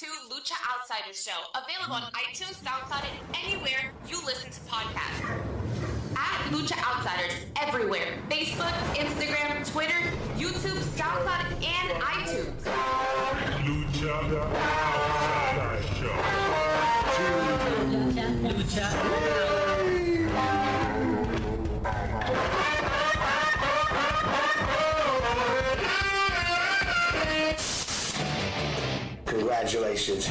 to Lucha Outsiders Show, available on iTunes, SoundCloud, and anywhere you listen to podcasts. At Lucha Outsiders everywhere Facebook, Instagram, Twitter, YouTube, SoundCloud, and iTunes. Lucha Outside Show. Congratulations.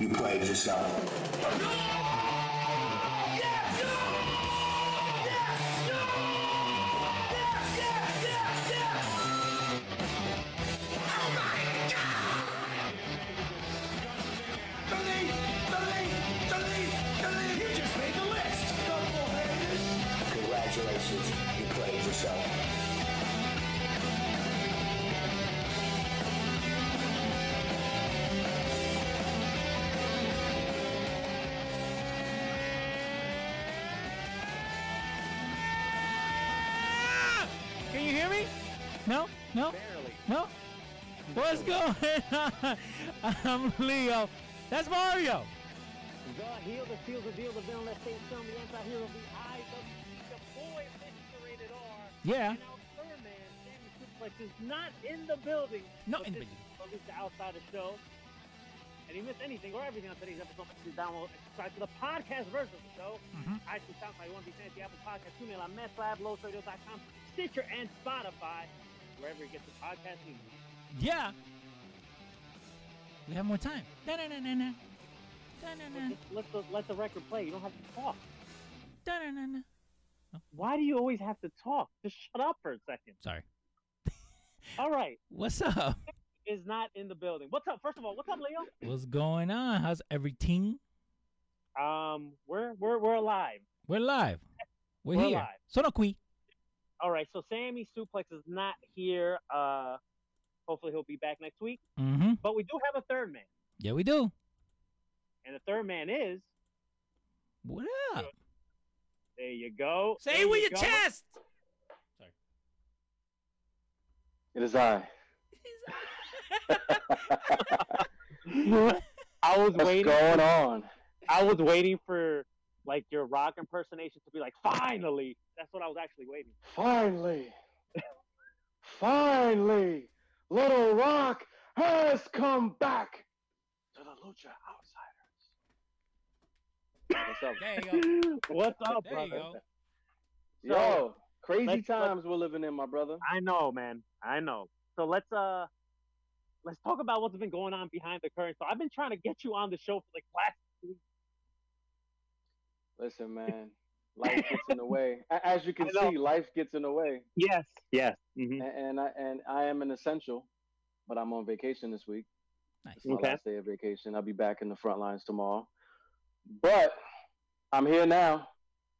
You played yourself. going on? I'm Leo. That's Mario. The heel, the seal, the deal, the villain, let's say film, the anti-hero, the eye, the, the boy, Mr. Rated R. Yeah. And our third man, Sammy Suplex, is not in the building. Not in the building. But this is outside the show. And he missed anything or everything on today's episode, please download and subscribe to the podcast version of the show. Mhm. iTunes, SoundCloud, you want to be fancy, Apple Podcast, TuneIn, on MessLab, LowSradio.com, Stitcher, and Spotify, wherever you get the podcast news. Yeah. We have more time. Da-na-na-na-na. Da-na-na. Just let the, let the record play. You don't have to talk. Da-na-na-na. Why do you always have to talk? Just shut up for a second. Sorry. All right, What's up? is not in the building. What's up? First of all, what's up, Leo? What's going on? How's everything? Um, we're we're we're alive. We're live. We're, We're here. live. Sono qui. All right, so Sammy Suplex is not here. Uh, hopefully he'll be back next week. Mm-hmm. But we do have a third man, Yeah, we do. and the third man is What up? there. You go. Say it with you your go. chest. It is I. I was What's waiting. going on? I was waiting for like your rock impersonation to be like, finally. That's what I was actually waiting. Finally, finally, Little Rock has come back to the Lucha Outsiders. What's up? There you go. What's up, There brother? Yo, crazy let's- times we're living in, my brother. I know, man. I know. So let's uh let's talk about what's been going on behind the curtain. So I've been trying to get you on the show for like last week. Listen, man, life gets in the way. As you can see, life gets in the way, Yes. Yes. and, and I and I am an essential, but I'm on vacation this week. Nice. It's my Okay. last day of vacation. I'll be back in the front lines tomorrow. But I'm here now,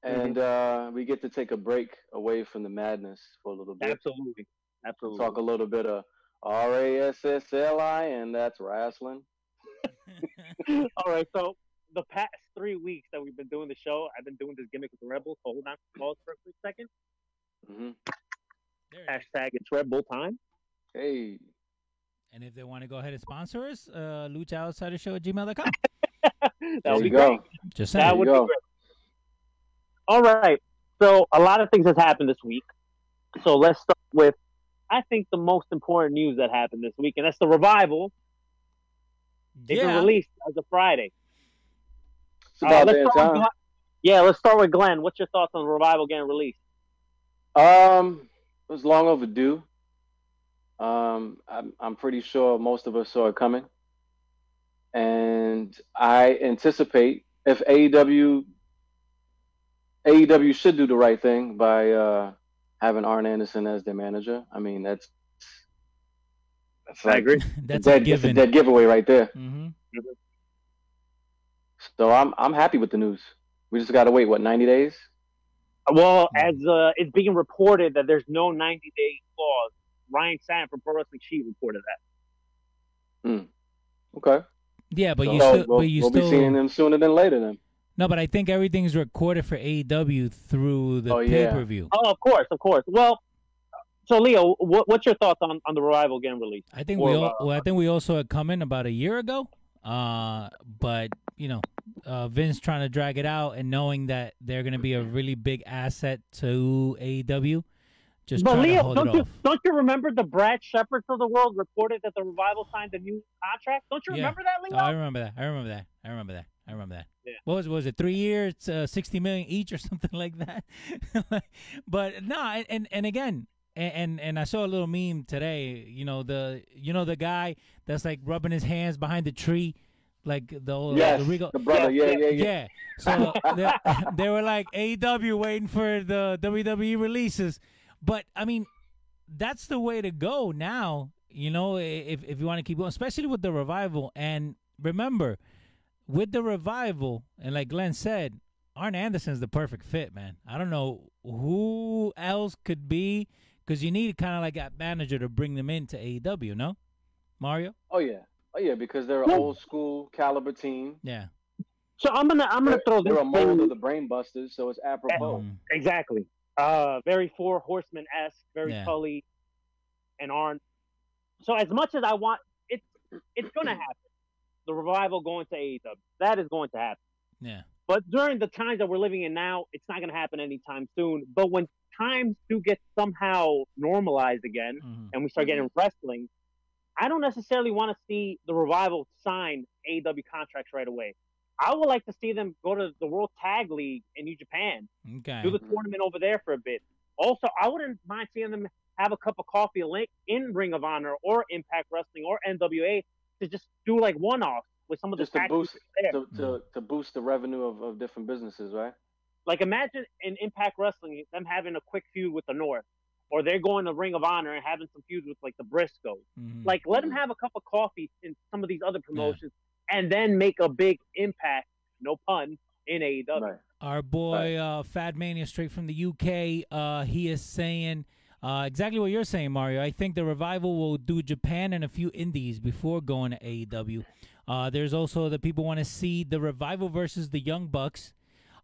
and uh, we get to take a break away from the madness for a little bit. Absolutely. Absolutely. Talk a little bit of R A S S L I, and that's wrestling. All right. So the past three three weeks that we've been doing the show, I've been doing this gimmick with the Rebels. Hold on, pause for a quick second. hmm There it is. Hashtag it's Red Bull time. Hey, And if they want to go ahead and sponsor us, uh, Lucha Outsider Show at gmail.com. that there would be go. great. Just saying. you would be great. All right. So a lot of things has happened this week. So let's start with, I think, the most important news that happened this week, and that's the revival. They've been Yeah. released as of Friday. It's Uh, about let's damn start time. Glenn. Yeah, let's start with Glenn. What's your thoughts on the revival getting released? Um, it was long overdue. Um, I'm, I'm pretty sure most of us saw it coming, and I anticipate if AEW AEW should do the right thing by uh, having Arn Anderson as their manager. I mean, that's that's I like agree. That's dead, a it's a dead giveaway right there. hmm So I'm I'm happy with the news. We just got to wait what 90 days. Well, as uh, it's being reported that there's no 90 day clause. Ryan Satin from Pro Wrestling Sheet reported that. Hmm. Okay. Yeah, but so you still, we'll, but you we'll still, be seeing them sooner than later then. no, but I think everything's recorded for AEW through the Oh, pay per view. Oh, of course, of course. Well, so Leo, what, what's your thoughts on, on the revival game release? I think Or, we all, uh, well, I think we also had come in about a year ago. Uh, but you know, uh, Vince trying to drag it out and knowing that they're going to be a really big asset to AEW, just but Leo, don't you off. don't you remember the Brad Shepards of the world reported that the revival signed a new contract? Don't you Yeah. remember that, Oh, Leo? I remember that. I remember that. I remember that. I remember that. Yeah. What was was it? Three years, uh, sixty million each, or something like that. but no, and and, and again, and, and and I saw a little meme today. You know the you know the guy that's like rubbing his hands behind the tree, like the old Yes, the Regal. the brother. Yeah, Yeah, yeah, yeah. So they, they were like AEW waiting for the WWE releases. But I mean, that's the way to go now. You know, if if you want to keep going, especially with the revival. And remember, with the revival, and like Glenn said, Arn Anderson's the perfect fit, man. I don't know who else could be because you need kind of like that manager to bring them into AEW. No, Mario. Oh yeah, oh yeah, because they're an Yeah. old school caliber team. Yeah. So I'm gonna I'm gonna They're, throw this they're a mold thing- of the Brain Busters, so it's apropos. Mm. exactly. Uh, very four horsemen esque, very Yeah. Tully and Arn. So as much as I want, it's it's gonna happen. The revival going to AEW, that is going to happen. Yeah. But during the times that we're living in now, it's not going to happen anytime soon. But when times do get somehow normalized again Mhm. and we start getting wrestling, I don't necessarily want to see the revival sign AEW contracts right away. I would like to see them go to the World Tag League in New Japan, Okay. do the tournament over there for a bit. Also, I wouldn't mind seeing them have a cup of coffee link in Ring of Honor or Impact Wrestling or NWA to just do like one offs with some of the Just to boost there. to, to, to boost the revenue of, of different businesses, right? Like imagine in Impact Wrestling them having a quick feud with the North, or they're going to Ring of Honor and having some feuds with like the Briscoes. Mhm. Like let them have a cup of coffee in some of these other promotions, and then make a big impact. No pun in AEW. Right. Our boy uh, Fad Mania, straight from the UK, uh, he is saying uh, exactly what you're saying, Mario. I think the revival will do Japan and a few indies before going to AEW. Uh, there's also the people want to see the revival versus the Young Bucks.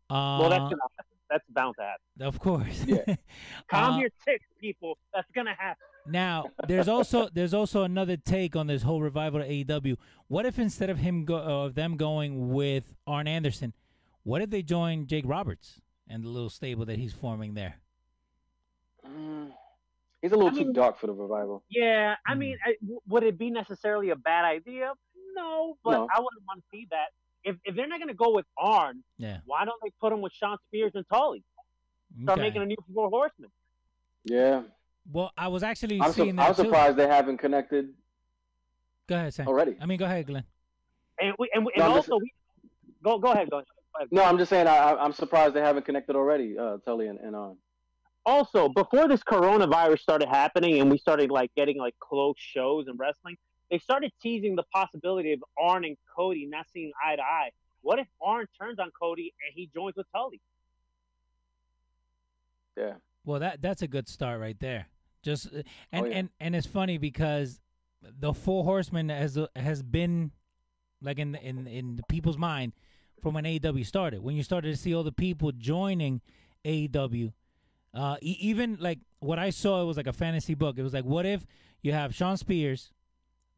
Uh, well, that's gonna happen. That's bound to happen. of course. Yeah. Calm Uh, your tits, people. That's gonna happen. Now, there's also there's also another take on this whole revival to AEW. What if instead of him go uh, of them going with Arn Anderson, what if they join Jake Roberts and the little stable that he's forming there? Mm, he's a little I too mean- dark for the revival. Yeah, I Hmm. mean, I, w- would it be necessarily a bad idea? No, but No. I wouldn't want to see that. If if they're not gonna go with Arn, Yeah. why don't they put him with Shawn Spears and Tully? Start Okay. making a new four horsemen. Yeah, Well, I was actually I'm, su- seeing that I'm too. surprised they haven't connected Go ahead, Sam. already. I mean, go ahead, Glenn. And we and, we, and I'm just- also we go go ahead, go ahead. Go ahead. No, I'm just saying I, I- I'm surprised they haven't connected already. Uh, Tully and, and Arn. Also, before this coronavirus started happening and we started like getting like close shows and wrestling, they started teasing the possibility of Arn and Cody not seeing eye to eye. What if Arn turns on Cody and he joins with Tully? Yeah, Well, that that's a good start right there. Just uh, and Oh, yeah. and and it's funny because the Four Horsemen has uh, has been like in in in the people's mind from when AEW started. When you started to see all the people joining AEW, uh, e- even like what I saw, it was like a fantasy book. It was like, what if you have Shawn Spears,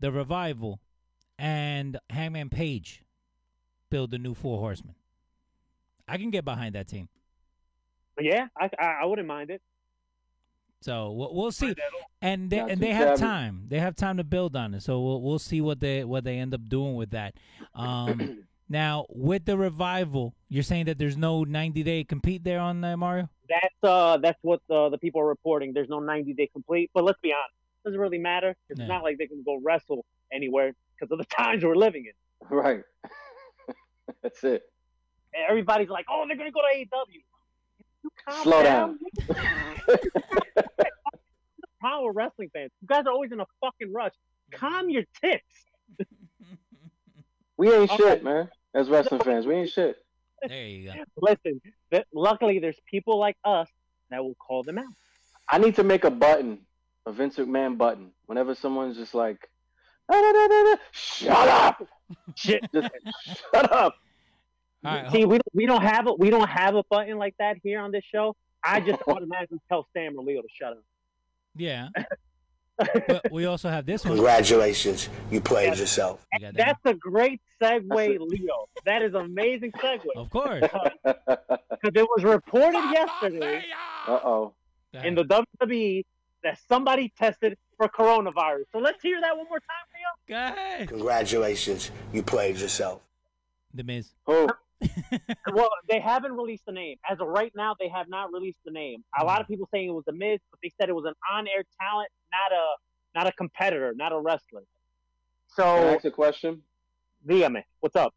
the Revival, and Hangman Page build the new Four Horsemen? I can get behind that team. Yeah, I, I I wouldn't mind it. So we'll, we'll see, and they Not and they have shabby. time. They have time to build on it. So we'll we'll see what they what they end up doing with that. Um, now with the revival, you're saying that there's no 90 day compete there on uh, Mario. That's uh that's what the the people are reporting. There's no 90 day complete, but let's be honest, doesn't really matter. It's Yeah. not like they can go wrestle anywhere because of the times we're living in. Right. That's it. Everybody's like, oh, they're gonna go to AEW. Slow down. Problem with wrestling fans. You guys are always in a fucking rush. Calm your tits. We ain't Okay. shit, man. As wrestling fans, we ain't shit. There you go. Listen, th- luckily there's people like us that will call them out. I need to make a button, a Vince McMahon button. Whenever someone's just like, "Ah, da, da, da, da," shut up, Shit. just shut up. All right, See, we we don't have a we don't have a button like that here on this show. I just automatically tell Sam or Leo to shut up. yeah. but we also have this one. Congratulations, you played yourself. You that That's a great segue, Leo. That is amazing segue? Of course. uh because it was reported yesterday Uh oh. in the WWE that somebody tested for coronavirus. So let's hear that one more time, Leo. Go ahead. Congratulations, you played yourself. The Miz. Who? Well, they haven't released the name. As of right now, they have not released the name. A lot of people saying it was a Miz, but they said it was an on-air talent, not a not a competitor, not a wrestler. Can I So, ask a question? dígame, what's up?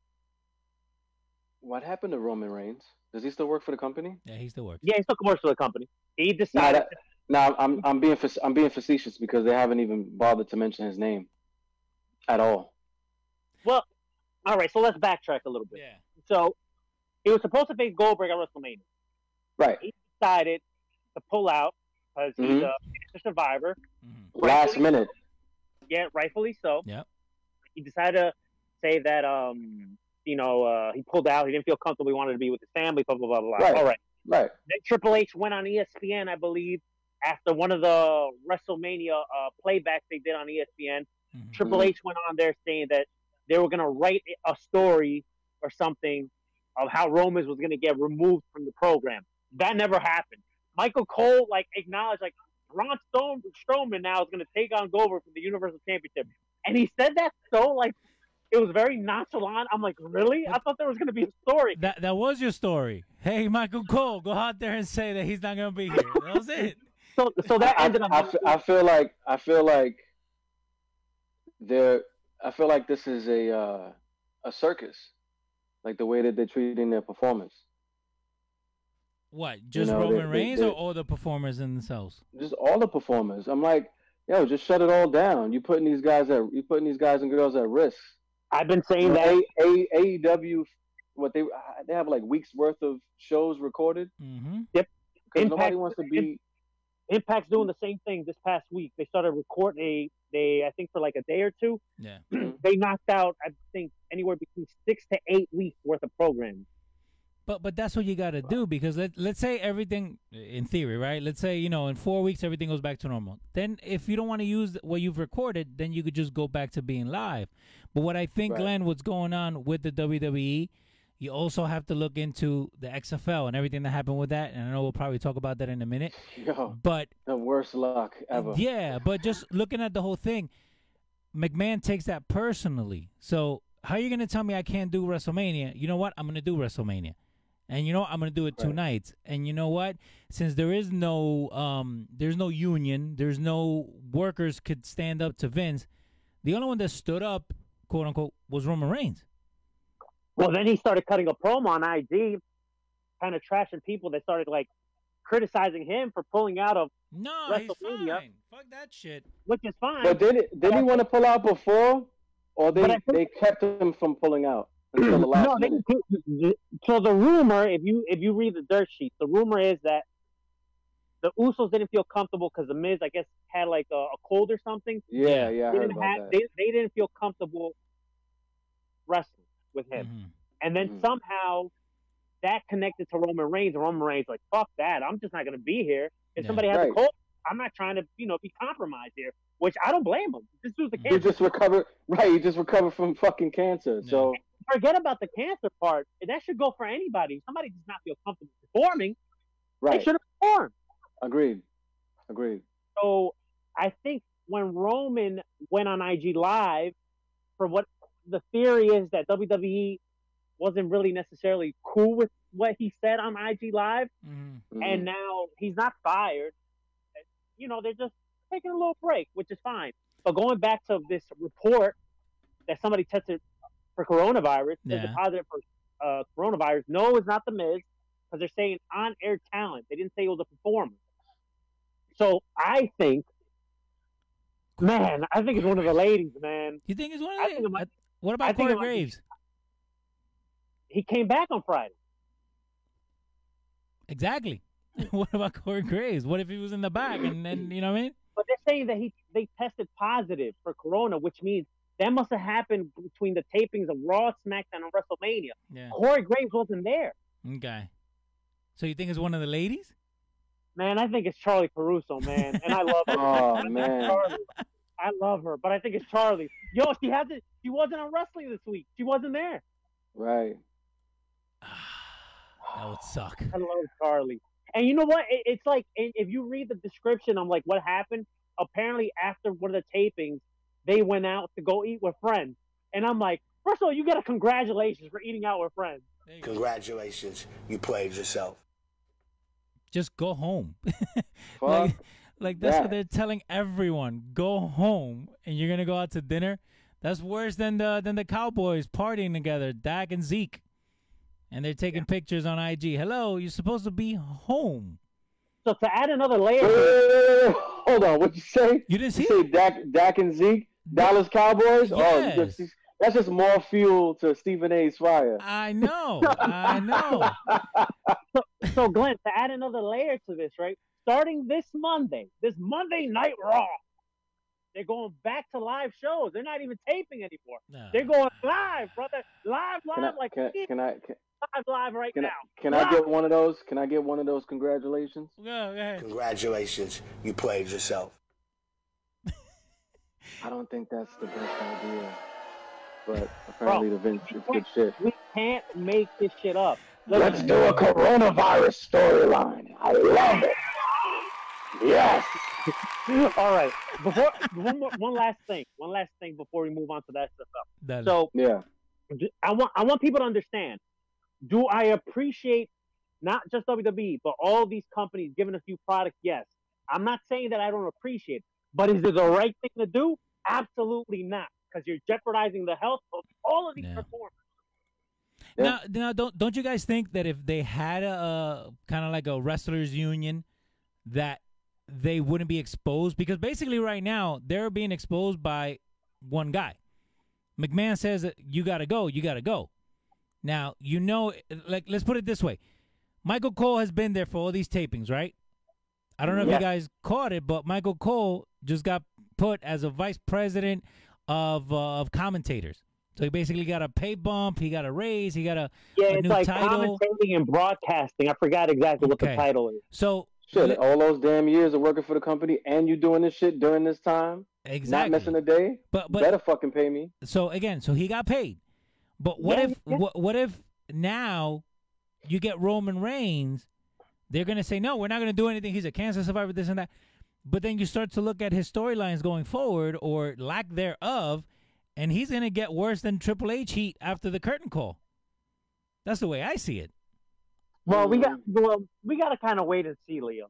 What happened to Roman Reigns? Does he still work for the company? Yeah, he still works. Yeah, he's still commercial for the company. He No, decided. that, no, I'm I'm being I'm being facetious because they haven't even bothered to mention his name at all. well, all right. So let's backtrack a little bit. Yeah. So he was supposed to face Goldberg at WrestleMania. Right. He decided to pull out because he's Mhm. a cancer survivor. Mhm. Last Rightfully- minute. Yeah, rightfully so. Yeah. He decided to say that um, you know, uh, he pulled out. He didn't feel comfortable. He wanted to be with his family. Blah blah blah blah. Right. All right. Right. Then Triple H went on ESPN, I believe, after one of the WrestleMania uh, playbacks they did on ESPN. Mhm. Triple. H went on there saying that they were going to write a story or something of how Romans was going to get removed from the program. That never happened. Michael Cole like acknowledged like Braun Strowman, Strowman now is going to take on Goldberg for the Universal Championship, and he said that so like it was very nonchalant. I'm like, really? I thought there was going to be a story. That that was your story. Hey, Michael Cole, go out there and say that he's not gonna be here. That was it. So so that I, ended up. I, fe- I feel like I feel like they're I feel like this is a uh, a circus, like the way that they're treating their performance. What? Just know, Roman they- Reigns they- or all the performers in themselves? Just all the performers. I'm like, yo, just shut it all down. You putting these guys at you putting these guys and girls at risk. I've been saying that. A, A, AEW, what they they have like weeks worth of shows recorded Mm-hmm. because Impact- nobody wants to be. Impact's doing the same thing this past week. They started recording a they I think for like a day or two. Yeah. They knocked out I think anywhere between six to eight weeks worth of programming. But but that's what you got to do because let let's say everything in theory, right? Let's say you know in four weeks everything goes back to normal. Then if you don't want to use what you've recorded, then you could just go back to being live. But what I think, Right. Glenn, what's going on with the WWE, you also have to look into the XFL and everything that happened with that. And I know we'll probably talk about that in a minute. Yo, But the worst luck ever. yeah, but just looking at the whole thing, McMahon takes that personally. So how are you gonna tell me I can't do WrestleMania? You know what? I'm gonna do WrestleMania. And you know what? I'm gonna do it two Right. nights. And you know what? Since there is no um there's no union, there's no workers could stand up to Vince, the only one that stood up, quote unquote, was Roman Reigns. Well then he started cutting a promo on IG, kind of trashing people that started like criticizing him for pulling out of No, he's WrestleMania. fine. Fuck that shit. which is fine. But did it, did he want to pull out before, or they think- they kept him from pulling out until the last no, they, so the rumor, if you if you read the dirt sheet, the rumor is that the Usos didn't feel comfortable because the Miz, I guess, had like a, a cold or something. Yeah, yeah, They heard didn't about have, that. they, they didn't feel comfortable wrestling with him. Mhm. and then Mhm. somehow that connected to Roman Reigns, and Roman Reigns like, fuck that, I'm just not gonna be here. If Yeah. somebody has a cold, I'm not trying to, you know, be compromised here. Which I don't blame him. This was the You You just recovered, right? You just recovered from fucking cancer. So Forget about the cancer part. That should go for anybody. If somebody does not feel comfortable performing, Right. they right, should have performed. agreed, agreed. So I think when Roman went on IG Live, for what the theory is that WWE wasn't really necessarily cool with what he said on IG Live, Mhm. Mhm. and now he's not fired. You know, they're just taking a little break, which is fine. But going back to this report that somebody tested for coronavirus, Yeah. positive for uh, coronavirus. No, it's not the Miz, because they're saying on-air talent. They didn't say it was a performer. So I think, man, I think it's one of the ladies, man. You think it's one I of think the? it might- uh, what about think Corey might be- Graves? He came back on Friday. Exactly. Hmm. what about Corey Graves? What if he was in the back and then you know what I mean? But they're saying that he they tested positive for corona, which means that must have happened between the tapings of Raw, SmackDown, and WrestleMania. Yeah. Corey Graves wasn't there. Okay. So you think it's one of the ladies? Man, I think it's Charly Caruso, man, and I love him. Oh man, Charly. I love her, but I think it's Charly. Yo, she hasn't. She wasn't on wrestling this week. She wasn't there. right? That would suck. I love Charly. And you know what? It, it's like if you read the description, I'm like, what happened? Apparently, after one of the tapings, they went out to go eat with friends, and I'm like, first of all, you get a congratulations for eating out with friends. Congratulations, you played yourself. Just go home. Fuck. like, like that's what they're telling everyone. Go home, and you're gonna go out to dinner. That's worse than the than the Cowboys partying together, Dak and Zeke, and they're taking pictures on IG. Hello, you're supposed to be home. So to add another layer, Wait, wait, wait, wait, wait. Hold on, what you say? You didn't see You say? Dak, Dak and Zeke, Dallas Cowboys? Oh, Yes. you just, that's just more fuel to Stephen A's fire. I know, I know. so, so Glenn, to add another layer to this, right? Starting this Monday, this Monday Night Raw, they're going back to live shows. They're not even taping anymore. No. They're going live, brother. Live, live, Can I, like can, can I, can, live, live right can I, now. can I get one of those? Can I get one of those congratulations? Go, go ahead. Congratulations, you played yourself. I don't think that's the best idea. But apparently the Vince, it's good shit. We can't make this shit up. Let's do a coronavirus storyline. I love it. Yes. All right. Before one, more, one last thing. One last thing before we move on to that stuff. Dale. So Yeah. I want I want people to understand. Do I appreciate not just WWE, but all these companies giving us new products? Yes. I'm not saying that I don't appreciate, it, but is it the right thing to do? Absolutely not, because you're jeopardizing the health of all of these Yeah. performers. Yeah. Now, now, don't don't you guys think that if they had a, kind of like a wrestlers union, that they wouldn't be exposed? Because basically, right now they're being exposed by one guy. McMahon says that you got to go, you got to go. Now you know, like let's put it this way: Michael Cole has been there for all these tapings, right? I don't know if you guys caught it, but Michael Cole just got put as a vice president of uh, of commentators. So he basically got a pay bump, he got a raise, he got a Yeah, a it's new like title. commentating and broadcasting. I forgot exactly what the title is. So Shit, li- all those damn years of working for the company and you doing this shit during this time, exactly. not missing a day, but but better fucking pay me. so again, so he got paid. But what Yeah, if yeah. what, what if now you get Roman Reigns? They're gonna say no, we're not gonna do anything. He's a cancer survivor, this and that. But then you start to look at his storylines going forward or lack thereof, and he's gonna get worse than Triple H heat after the curtain call. That's the way I see it. Well, we got Mm-hmm. well, we got to kind of wait and see, Leo,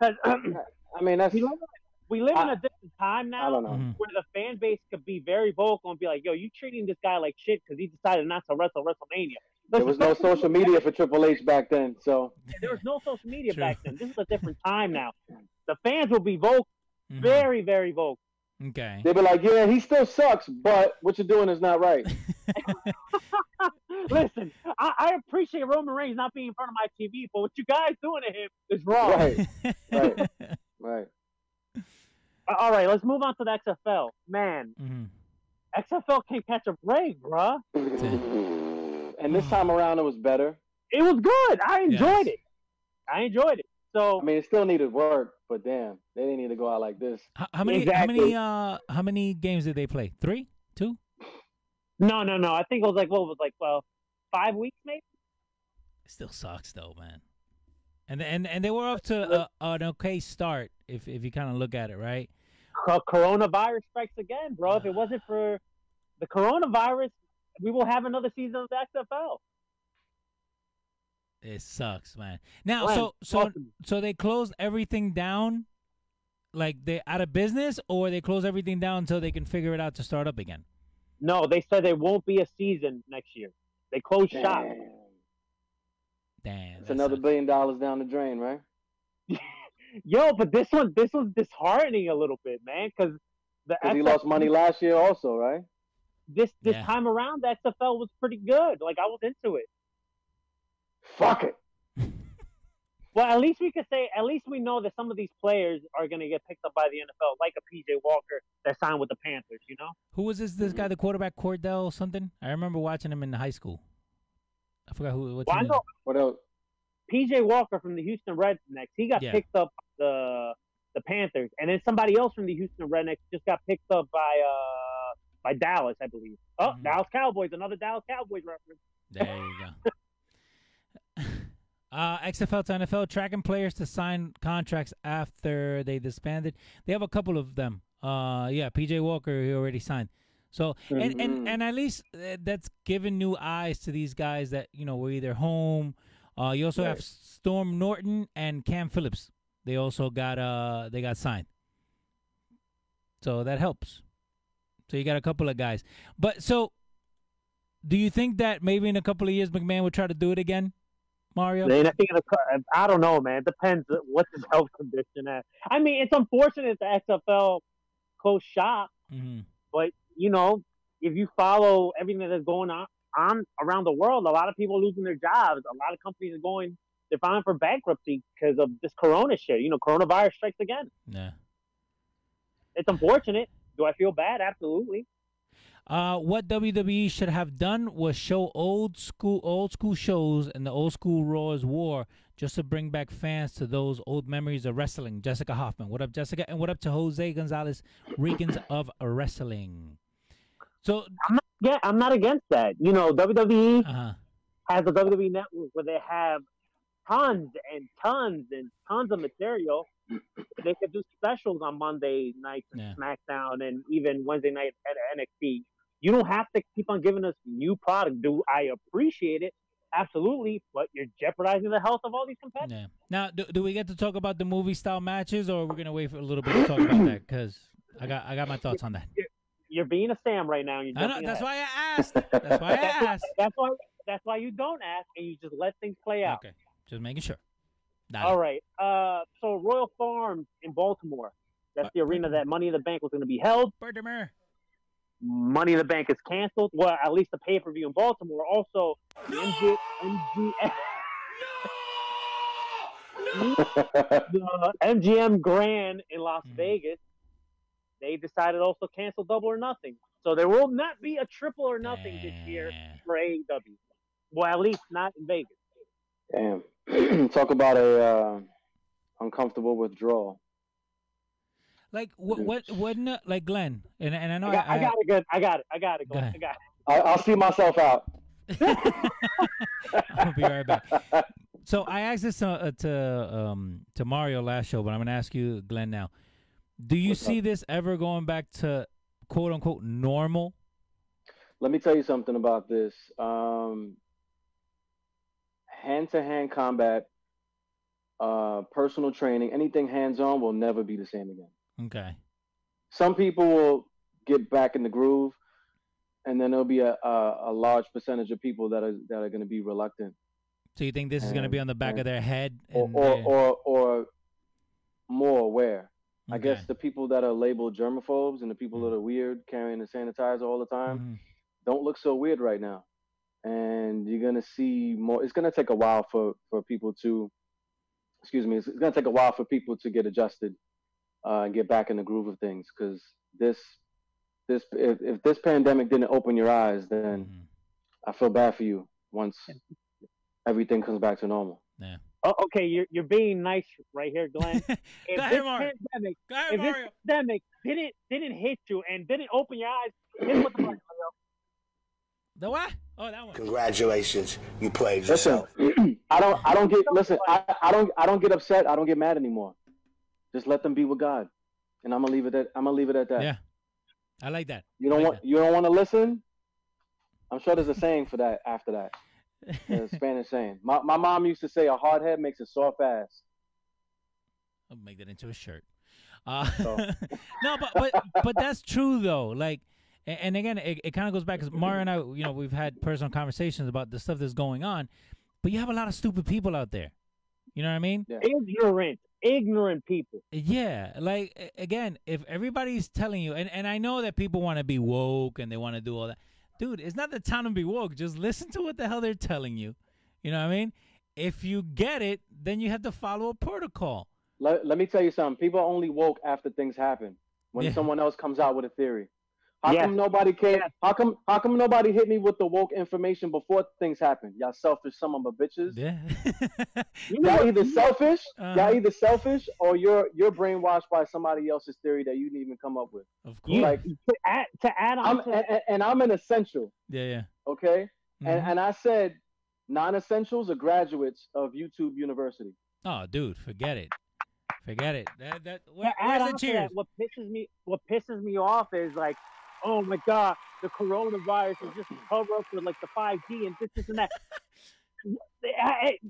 because I mean, that's we live, we live in a different time now. I don't know. Mhm. where the fan base could be very vocal and be like, "Yo, you treating this guy like shit because he decided not to wrestle WrestleMania." There was no social media for Triple H back then, so There was no social media True. back then. This is a different time now. The fans will be vocal, Mhm. very, very vocal. Okay. they'd be like, "Yeah, he still sucks, but what you're doing is not right." Listen, I, I appreciate Roman Reigns not being in front of my TV, but what you guys doing to him is wrong. Right, right, right. All right, let's move on to the XFL. Man, Mhm. XFL can't catch a break, bruh. and this time around it was better. It was good. I enjoyed Yes. it. I enjoyed it. So I mean, it still needed work, but damn, they didn't need to go out like this. How, how many? How many? Uh, how many games did they play? Three, two. no, no, no. I think it was like what was like well, five weeks maybe. It still sucks though, man. And and and they were up to uh, an okay start if if you kind of look at it, right? Co- Coronavirus strikes again, bro. If it wasn't for the coronavirus, we will have another season of the XFL. It sucks, man. Now, Glenn, so so talk so they closed everything down, like they out of business, or they close everything down until they can figure it out to start up again. No, they said there won't be a season next year. They closed shop. Damn. Damn, It's that another sucks. billion dollars down the drain, right? Yo, but this one, this was disheartening a little bit, man, because the Because he lost money last year, also, right? This this Yeah. time around, the XFL was pretty good. Like I was into it. Fuck it. Well, at least we could say, at least we know that some of these players are going to get picked up by the NFL, like a PJ Walker that signed with the Panthers. You know, Who was this? This guy, the quarterback, Cordell something. I remember watching him in high school. I forgot who. What well, I team know What else? PJ Walker from the Houston Roughnecks. He got Yeah. picked up the the Panthers, and then somebody else from the Houston Roughnecks just got picked up by uh by Dallas, I believe. Oh, Mhm. Dallas Cowboys, another Dallas Cowboys reference. There you go. Uh, XFL to NFL tracking players to sign contracts after they disbanded. They have a couple of them. Uh, yeah, PJ Walker he already signed. So and, and Mhm. and at least uh, that's given new eyes to these guys that you know were either home. Uh, you also have Storm Norton and Cam Phillips. They also got uh they got signed. So that helps. So you got a couple of guys. But so do you think that maybe in a couple of years McMahon would try to do it again, Mario? They ain't thinking of- I don't know, man. It depends what's his health condition at. I mean, it's unfortunate the XFL closed shop, hmm but you know, if you follow everything that's going on, on around the world, a lot of people are losing their jobs. A lot of companies are going, they're filing for bankruptcy because of this Corona shit. You know, coronavirus strikes again. Yeah. It's unfortunate. Do I feel bad? Absolutely. Uh, what WWE should have done was show old school old school shows and the old school Raw is War just to bring back fans to those old memories of wrestling. Jessica Hoffman, what up, Jessica? And what up to Jose Gonzalez, Regans of wrestling. So, Yeah, I'm not against that. You know, WWE uh, has a WWE network where they have tons and tons and tons of material. They could do specials on Monday nights and Yeah. SmackDown and even Wednesday night at NXT. You don't have to keep on giving us new product. Do I appreciate it? Absolutely, but you're jeopardizing the health of all these competitors. yeah. Now, do, do we get to talk about the movie style matches, or we're gonna wait for a little bit to talk about that? Because I got I got my thoughts on that. You're being a Sam right now. You're know, that's ahead. why I asked. That's why I asked. that's why. That's why you don't ask and you just let things play out. Okay, just making sure. Dale. All right. Uh, so Royal Farms in Baltimore. That's the arena that Money in the Bank was going to be held. Baltimore. Money in the Bank is canceled. Well, at least the pay per view in Baltimore. Also, the MG, MGM, the MGM Grand in Las Mhm. Vegas, they decided also cancel Double or Nothing. So there will not be a Triple or Nothing this year for AEW. Well, at least not in Vegas. Damn. Talk about a uh, uncomfortable withdrawal. Like what? What? What? no- Like Glenn, and and I know I got, I, got it. Good. I got it. I got it. Go Glenn. ahead. I got it. I, I'll see myself out. I'll be right back. So I asked this uh, to um to Mario last show, but I'm gonna ask you, Glenn, now. Do you What's see up? this ever going back to quote unquote normal? Let me tell you something about this. Um, hand-to-hand combat, uh, personal training, anything hands-on will never be the same again. Okay. Some people will get back in the groove, and then there'll be a, a, a large percentage of people that are that are going to be reluctant, So you think this is gonna be on the back and- of their head? or or, their- or or more aware. I guess the people that are labeled germaphobes and the people that are weird carrying the sanitizer all the time Mhm. don't look so weird right now. And you're gonna see more. It's gonna take a while for for people to, excuse me, it's, it's gonna take a while for people to get adjusted uh, and get back in the groove of things. Because this this if, if this pandemic didn't open your eyes, then Mhm. I feel bad for you. once everything comes back to normal. Yeah. Oh, okay, you're you're being nice right here, Glenn. If this Mario. pandemic, Go ahead, if this pandemic didn't didn't hit you and didn't open your eyes, hit with the button, The what? Oh, that one. Congratulations, you played Listen, yourself. I don't I don't get listen, I, I don't I don't get upset, I don't get mad anymore. Just let them be with God. And I'm gonna leave it at I'm gonna leave it at that. Yeah. I like that. You don't I want like you don't want to listen? I'm sure there's a saying for that after that. that. A Spanish saying. My my mom used to say a hard head makes a soft ass. I'll make that into a shirt. Uh, So- no, but but but that's true though. Like, and again, it, it kind of goes back because Mario and I, you know, we've had personal conversations about the stuff that's going on. But you have a lot of stupid people out there. You know what I mean? Yeah. ignorant, ignorant people. Yeah, like again, if everybody's telling you, and, and I know that people want to be woke and they want to do all that, dude, it's not the time to be woke. Just listen to what the hell they're telling you. You know what I mean? If you get it, then you have to follow a protocol. Let, let me tell you something. People are only woke after things happen. When Yeah. someone else comes out with a theory. How Yes. come nobody came? Yes. How come? How come nobody hit me with the woke information before things happen? Y'all selfish, some of my bitches. Yeah. Y'all either selfish, Uh-huh. y'all either selfish, or you're you're brainwashed by somebody else's theory that you didn't even come up with. of course. Like- to add to add on I'm to and, and- and I'm an essential, yeah, yeah. okay? And Mhm. and I said non-essentials are graduates of YouTube University. Oh, dude, forget it. Forget it. That that to where, add where's on the to cheers? that, what pisses me what pisses me off is like, oh my god, the coronavirus is just a cover up for like the five G and this, this and that. it,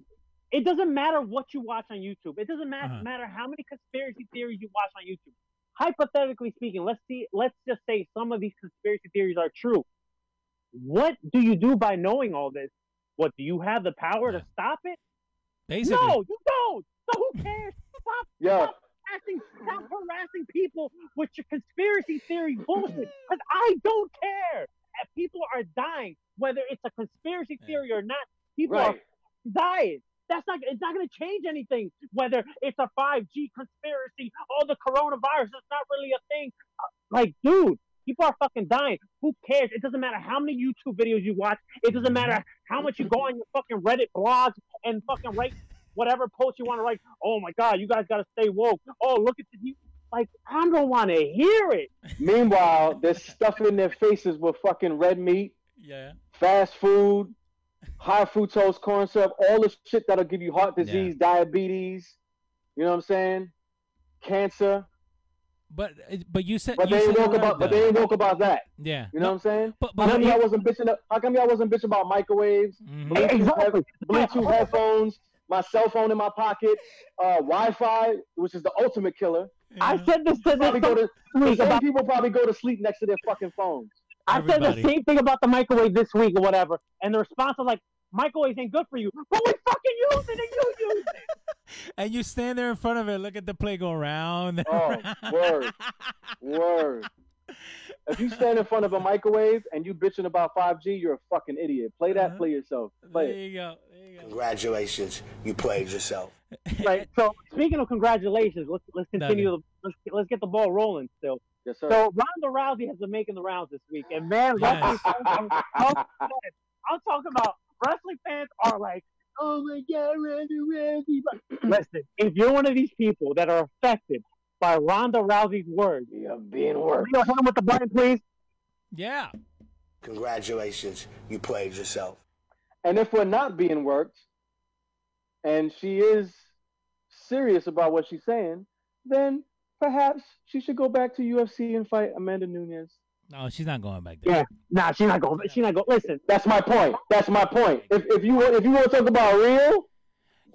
it doesn't matter what you watch on YouTube. It doesn't ma- Uh-huh. matter how many conspiracy theories you watch on YouTube. Hypothetically speaking, let's see. Let's just say some of these conspiracy theories are true. What do you do by knowing all this? What do you have the power Yeah. to stop it? Basically. No, you don't. So who cares? Stop Yeah, Stop harassing, stop harassing people with your conspiracy theory bullshit. Because I don't care. And people are dying, whether it's a conspiracy theory or not. People right. are dying. That's not. It's not going to change anything. Whether it's a 5G conspiracy, oh, the coronavirus is not really a thing. Uh, Like, dude, people are fucking dying. Who cares? It doesn't matter how many YouTube videos you watch. It doesn't matter how much you go on your fucking Reddit blogs and fucking write whatever post you want to write. Oh my God, you guys got to stay woke. Oh, look at the like. I don't want to hear it. Meanwhile, they're stuffing their faces with fucking red meat, Yeah. fast food, high fructose corn syrup, all the shit that'll give you heart disease, diabetes. You know what I'm saying? Cancer. But but you said But you they ain't said woke about. word, But they ain't woke about that. Yeah. You know what I'm saying? But How come y'all wasn't bitching? How come y'all wasn't bitching about microwaves, Mhm. Bluetooth, Exactly. Bluetooth headphones, my cell phone in my pocket, uh, Wi-Fi, which is the ultimate killer? I said this to Probably go to. The same about. people probably go to sleep next to their fucking phones. I said the same thing about the microwave this week or whatever, and the response was like, "Microwaves ain't good for you," but we fucking use it and you use it. and you stand there in front of it, look at the play go round. and Oh, round. word. Word. If you stand in front of a microwave and you bitching about 5G, you're a fucking idiot. Play that Uh-huh. for yourself. there Play it. you go. There you go. Congratulations, you played yourself. Right. So speaking of congratulations, let's let's continue. The, let's let's get the ball rolling still. Yes, sir. So Ronda Rousey has been making the rounds this week, and man, Yes. wrestling fans I'm talking about wrestling fans are like, oh my god, Ronda Rousey. Listen, if you're one of these people that are affected by Ronda Rousey's words, yeah, being worked. you know, hit him with the button, please. Yeah. Congratulations, you played yourself. And if we're not being worked, and she is serious about what she's saying, then perhaps she should go back to UFC and fight Amanda Nunes. No, she's not going back there. Yeah, nah, she's not going. She's not going. Listen, That's my point. That's my point. If, if you if you want to talk about real,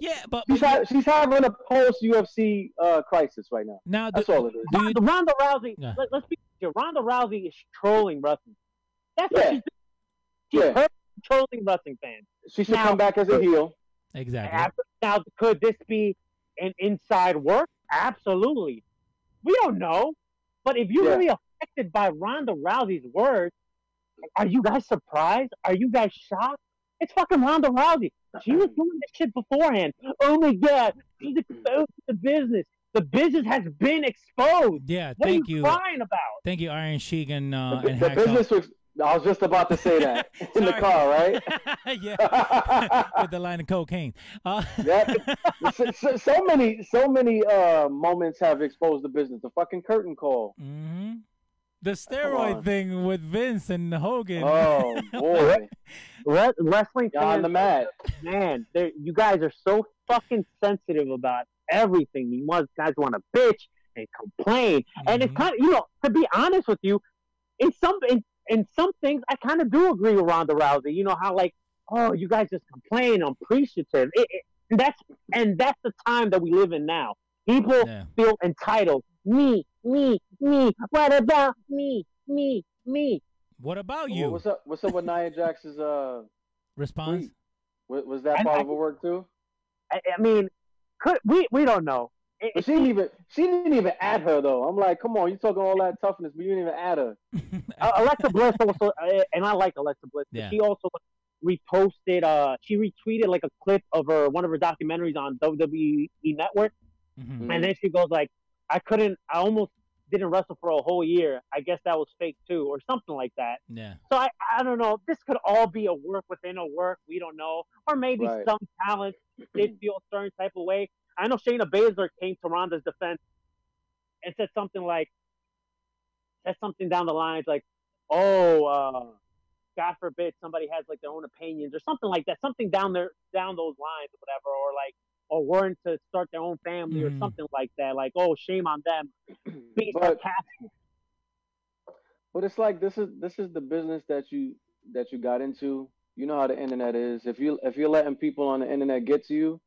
Yeah, but, she's ha- she's having a post UFC uh, crisis right now. now That's do, all it is. do you Ronda Rousey. Yeah. Let, us be clear. Ronda Rousey is trolling wrestling. That's what she's doing. She's Yeah. trolling wrestling fans. She should Now- come back as a heel. exactly? Ab- Now, could this be an inside work? Absolutely. We don't know. But if you're Yeah. really affected by Ronda Rousey's words, are you guys surprised? Are you guys shocked? It's fucking Ronda Rousey. She was doing this shit beforehand. Oh my god, she's exposed to the business. The business has been exposed. Yeah, What thank are you, you, crying about? thank you, Iron Sheik and uh, The, and the business was I was just about to say that in the car, right? yeah, with the line of cocaine. Uh, Yep. so, so, so many, so many uh, moments have exposed the business. The fucking curtain call. hmm The steroid thing with Vince and Hogan. Oh boy, Re- wrestling on the mat. man, you guys are so fucking sensitive about everything. You must, guys want to bitch and complain, and it's Mhm. kind of, you know, to be honest with you, in some in, in some things, I kind of do agree with Ronda Rousey. You know how like, oh, you guys just complain, I'm appreciative. It, it, and that's and that's the time that we live in now. People Yeah. feel entitled. Me, me, me. What about me, me, me? What about Well, you? What's up? What's up with Nia Jax's uh? Response? tweet? Was, was that I- part I- of her work too? I, I mean, could we? We don't know. It- But she didn't even she didn't even add her though. I'm like, come on, you talking all that toughness, but you didn't even add her. Uh, Alexa Bliss also, uh, and I like Alexa Bliss. Yeah. She also reposted. Uh, she retweeted like a clip of her one of her documentaries on WWE Network, Mhm. and then she goes like, "I couldn't. I almost didn't wrestle for a whole year. I guess that was fake too, or something like that." Yeah. So I, I don't know. This could all be a work within a work. We don't know, or maybe Right. some talent did feel a certain type of way. I know Shayna Baszler came to Ronda's defense and said something like, said something down the lines like, "Oh, uh, God forbid somebody has like their own opinions or something like that. Something down there, down those lines or whatever, or like, or wanting to start their own family or Mhm. something like that. Like, oh, shame on them. Being But- sarcastic. But it's like this is this is the business that you that you got into. You know how the internet is. If you if you're letting people on the internet get to you,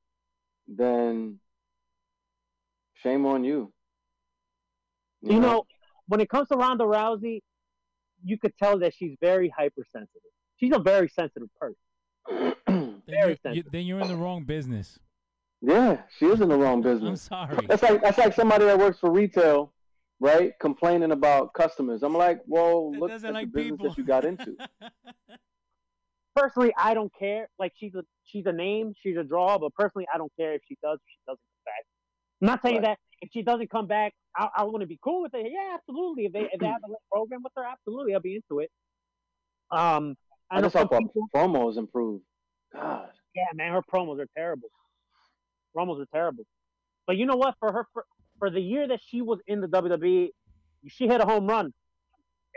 then shame on you. You know, when it comes to Ronda Rousey, you could tell that she's very hypersensitive. She's a very sensitive person. Then, Very you're, you, sensitive. then you're in the wrong business. Yeah, she is in the wrong business. I'm business. sorry. That's like that's like somebody that works for retail, right? Complaining about customers. I'm like, well, That look doesn't at like the business people. that you got into. Personally, I don't care. Like she's a she's a name, she's a draw, but personally, I don't care if she does or she doesn't come back. I'm not saying Right. that if she doesn't come back, I, I want to be cool with it. Yeah, absolutely. If they if they have a program with her, absolutely, I'll be into it. Um, I, I know just some hope our people. promos improve. God. Yeah, man, her promos are terrible. Promos are terrible. But you know what? For her, for, for the year that she was in the WWE, she hit a home run,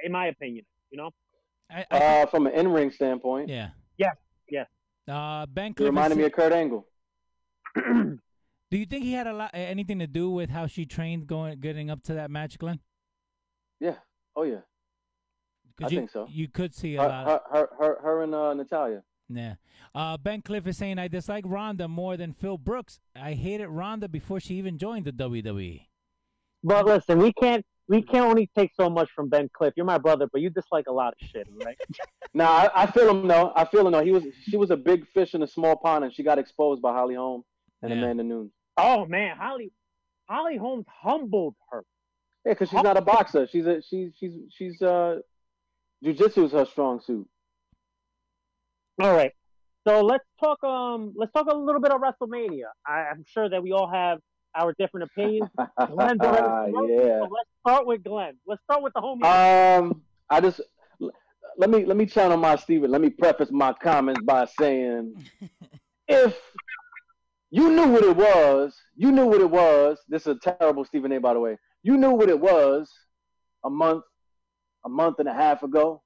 in my opinion. You know, I, I Uh, from an in-ring standpoint, yeah. Yeah, yeah. Uh, Ben it Cliff reminded me of Kurt Angle. Do you think he had a lot, anything to do with how she trained going, getting up to that match, Glenn? Yeah. Oh yeah. I you, think so. You could see a Her, lot. her, her, her, her and uh, Natalya. Yeah. Uh, ben Cliff is saying I dislike Ronda more than Phil Brooks. I hated Ronda before she even joined the E." WWE. but listen, we can't we can't only take so much from Ben Cliff. You're my brother, but you dislike a lot of shit, right? Nah, I, I feel him though. I feel him though. He was she was a big fish in a small pond, and she got exposed by Holly Holm and Yeah. Amanda Nunes. oh man, Holly Holly Holmes humbled her. Yeah, because she's not a boxer. She's a she's she's she's uh, jujitsu is her strong suit. All right. So let's talk. Um, let's talk a little bit of WrestleMania. I, I'm sure that we all have our different opinions. Glenn's already yeah. So let's start with Glenn. Let's start with the homie. Um, I just let me let me channel my Stephen. Let me preface my comments by saying, if you knew what it was, you knew what it was. This is a terrible Stephen A. By the way, you knew what it was a month, a month and a half ago.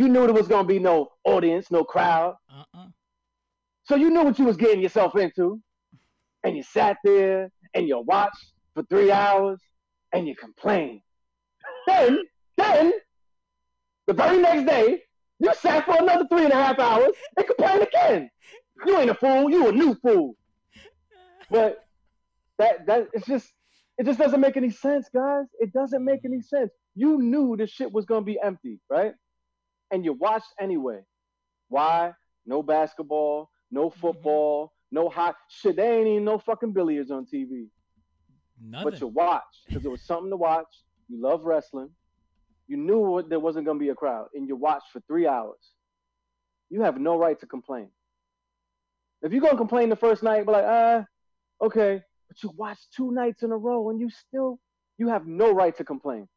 You knew there was gonna be no audience, no crowd. Uh-uh. So you knew what you was getting yourself into, and you sat there and you watched for three hours and you complained. Then, then, the very next day, you sat for another three and a half hours and complained again. You ain't a fool. You a new fool. But that that it's just it just doesn't make any sense, guys. It doesn't make any sense. You knew this shit was gonna be empty, right? And you watched anyway. Why? No basketball, no football, no hot shit. They ain't even no fucking billiards on TV. Nothing. But you watched because it was something to watch. You love wrestling. You knew what, there wasn't going to be a crowd, and you watched for three hours. You have no right to complain. If you're going to complain the first night, be like, ah, okay. But you watched two nights in a row, and you still, you have no right to complain.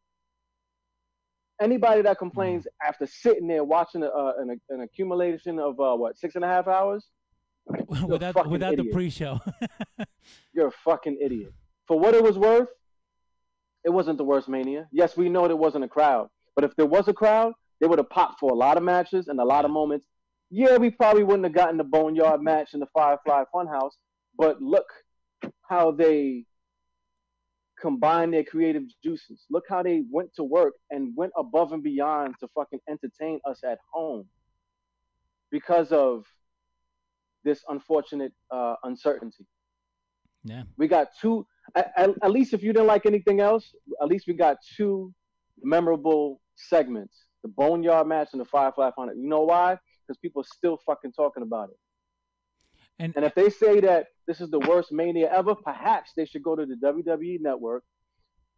Anybody that complains after sitting there watching a, uh, an, an accumulation of uh, what six and a half hours, without without the pre-show. you're a fucking idiot. For what it was worth, it wasn't the worst Mania. Yes, we know there wasn't a crowd, but if there was a crowd, they would have popped for a lot of matches and a lot of moments. Yeah, we probably wouldn't have gotten the Boneyard match in the Firefly Funhouse, but look how they combined their creative juices. Look how they went to work and went above and beyond to fucking entertain us at home because of this unfortunate uh, uncertainty. yeah. We got two. At, at, least if you didn't like anything else, at least we got two memorable segments: the Boneyard match and the Firefly Final. You know why? Because people are still fucking talking about it. And, And if they say that this is the worst Mania ever, perhaps they should go to the WWE Network,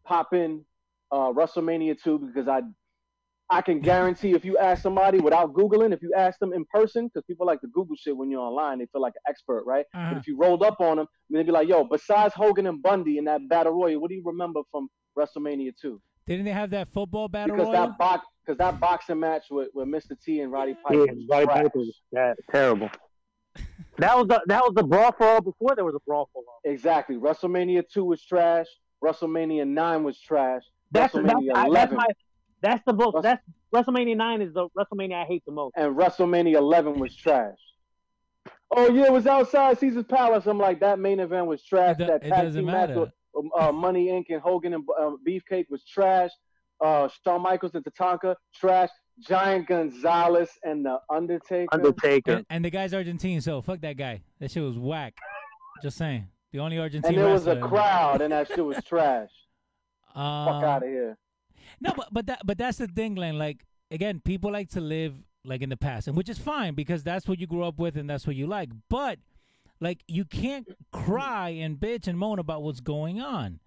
pop in uh, WrestleMania 2 because I I can guarantee if you ask somebody without Googling, if you ask them in person, because people like to Google shit when you're online, they feel like an expert, right? Uh-huh. But if you rolled up on them, they'd be like, yo, besides Hogan and Bundy in that Battle Royal, what do you remember from WrestleMania 2? didn't they have that football battle Because royal? that box because that boxing match with, with Mr. T and Roddy Piper Yeah, was Roddy. Piper was yeah, terrible. That was the that was the brawl for all before there was a brawl for all. Exactly. WrestleMania 2 was trash. WrestleMania 9 was trash. That's that's, WrestleMania I, 11 that's my that's the most Wrest- that's WrestleMania nine is the WrestleMania I hate the most. and WrestleMania 11 was trash. Oh yeah, it was outside Caesar's Palace. I'm like, that main event was trash. It do- that it tag doesn't team match matter. with uh, Money Inc. and Hogan and uh, Beefcake was trash. Uh, Shawn Michaels and Tatanka, trash. Giant Gonzalez and the Undertaker. Undertaker. and, and the guy's Argentine, so fuck that guy. That shit was whack. Just saying. The only Argentine and there was a crowd, and that shit was trash. Um, Fuck out of here. No, but but that but that's the thing, Glenn. Like again, people like to live like in the past, and which is fine because that's what you grew up with and that's what you like. But like you can't cry and bitch and moan about what's going on.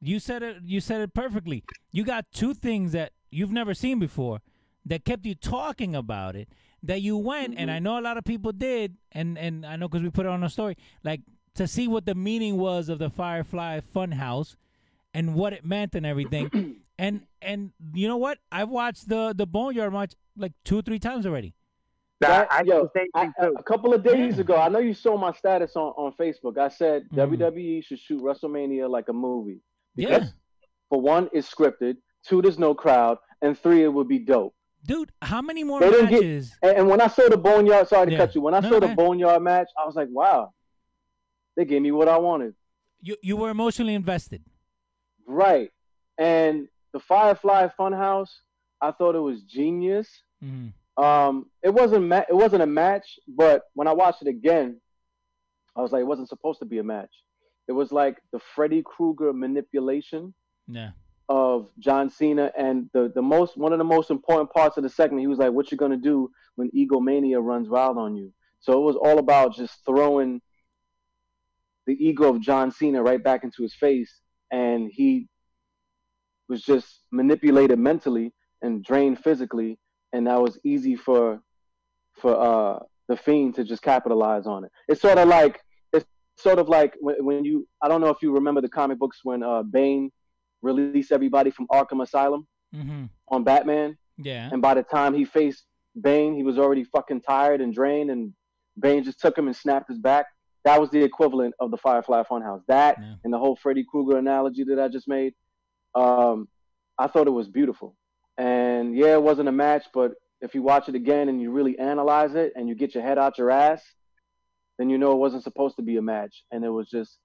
You said it. You said it perfectly. You got two things that you've never seen before that kept you talking about it. That you went, and I know a lot of people did, and and I know because we put it on a story, like to see what the meaning was of the Firefly Funhouse and what it meant and everything. and and you know what? I've watched the the Boneyard match like two three times already. That- That- I yo, did the same I- thing too. a couple of days Yeah. ago, I know you saw my status on, on Facebook. I said Mhm. WWE should shoot WrestleMania like a movie. Yeah, For one, it's scripted. Two, there's no crowd. And three, it would be dope. Dude. How many more They didn't get- matches? And, and when I saw the Boneyard, sorry to Yeah. cut you. When I No, saw the. Boneyard match, I was like, wow, they gave me what I wanted. You you were emotionally invested. Right. And the Firefly Funhouse, I thought it was genius. Mhm. Um, it wasn't ma- it wasn't a match, but when I watched it again, I was like, it wasn't supposed to be a match. It was like the Freddy Krueger manipulation Yeah, of John Cena, and the the most one of the most important parts of the segment, he was like, "What you gonna do when egomania runs wild on you?" So it was all about just throwing the ego of John Cena right back into his face, and he was just manipulated mentally and drained physically, and that was easy for for uh, the Fiend to just capitalize on it. It's sort of like it's sort of like when, when you I don't know if you remember the comic books when uh, Bane released everybody from Arkham Asylum hmm on Batman, yeah. and by the time he faced Bane, he was already fucking tired and drained, and Bane just took him and snapped his back. That was the equivalent of the Firefly Funhouse. That Yeah. and the whole Freddy Krueger analogy that I just made, um, I thought it was beautiful. And yeah, it wasn't a match, but if you watch it again and you really analyze it and you get your head out your ass, then you know it wasn't supposed to be a match, and it was just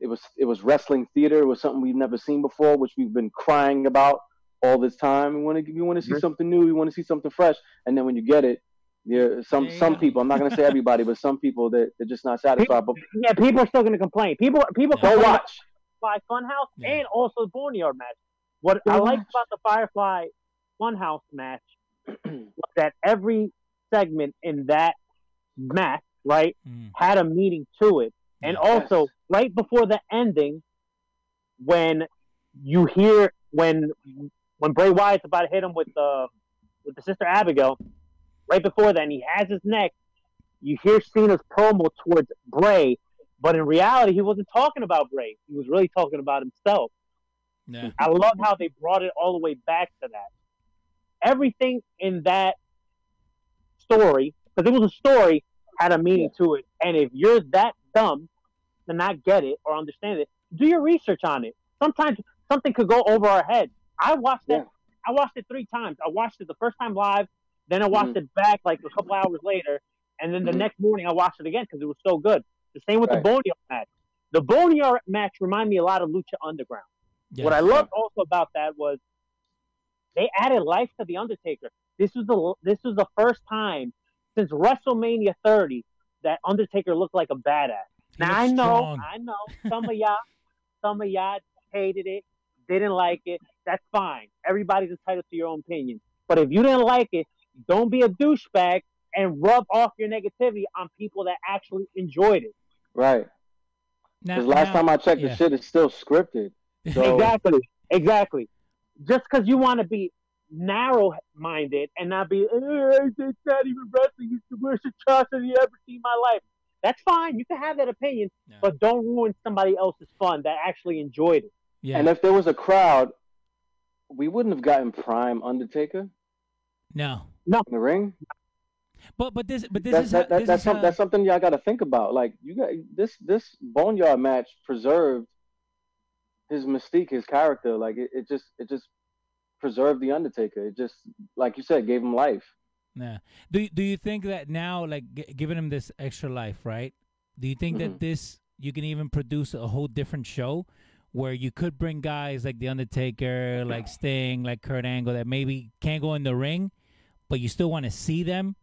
it was it was wrestling theater. It was something we've never seen before, which we've been crying about all this time. We want to we want to see something new. We want to see something fresh, and then when you get it, yeah, some There you some people. I'm not gonna say everybody, but some people that they're just not satisfied. But Yeah, people are still going to complain. People people Yeah. go watch. about Firefly Funhouse Yeah. and also the Boneyard match. What Go I like about the Firefly Funhouse match was that every segment in that match, right, Mhm. had a meaning to it. And Yeah. also, Yes. Right before the ending, when you hear when when Bray Wyatt's about to hit him with the with the sister Abigail, right before that, and he has his neck, you hear Cena's promo towards Bray, but in reality, he wasn't talking about Bray. He was really talking about himself. Yeah. I love how they brought it all the way back to that. everything in that story, because it was a story, had a meaning to it. And if you're that dumb to not get it or understand it, do your research on it. Sometimes something could go over our heads. I watched that. Yeah. I watched it three times. I watched it the first time live, then I watched Mhm. it back like a couple hours later, and then the Mhm. next morning I watched it again because it was so good. The same with Right. the Boneyard match. The Boneyard match reminded me a lot of Lucha Underground. Yeah. What I loved also about that was they added life to the Undertaker. This was the this was the first time since WrestleMania 30 that Undertaker looked like a badass. He Now I know, strong. I know, some of y'all, some of y'all hated it, didn't like it. That's fine. Everybody's entitled to your own opinion. But if you didn't like it, don't be a douchebag and rub off your negativity on people that actually enjoyed it. Right. Because last now- time I checked, yeah. the shit is still scripted. So- Exactly. Exactly. Just because you want to be narrow minded and not be, "Eh, it's not even wrestling, it's the worst atrocity you ever seen in my life. That's fine. You can have that opinion, Yeah. but don't ruin somebody else's fun that actually enjoyed it. yeah. And if there was a crowd, we wouldn't have gotten Prime Undertaker no, No. in the ring. but but this but this That, is that, how, that, this that's, is some, how- that's something y'all got to think about. Like you got this this Boneyard match preserved his mystique, his character. Like it, it just it just preserved the Undertaker. It just like you said, gave him life. Yeah. Do do you think that now, like g- giving him this extra life, right? Do you think that Mhm. this you can even produce a whole different show where you could bring guys like the Undertaker, like Sting, like Kurt Angle that maybe can't go in the ring, but you still want to see them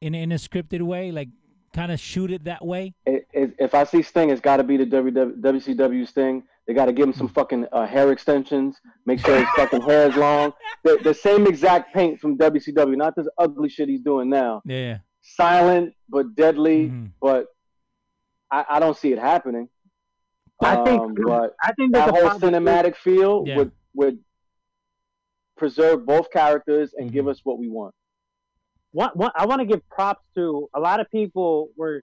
in in a scripted way, like kind of shoot it that way? It, if I see Sting, it's got to be the WCW Sting. They got to give him some fucking uh, hair extensions. Make sure his fucking hair is long. The, the same exact paint from WCW, not this ugly shit he's doing now. Yeah. Silent but deadly, Mhm. but I, I don't see it happening. I think, Um, but I think that whole possibility- cinematic feel Yeah. would would preserve both characters and give Mhm. us what we want. one, one, I want to give props to a lot of people were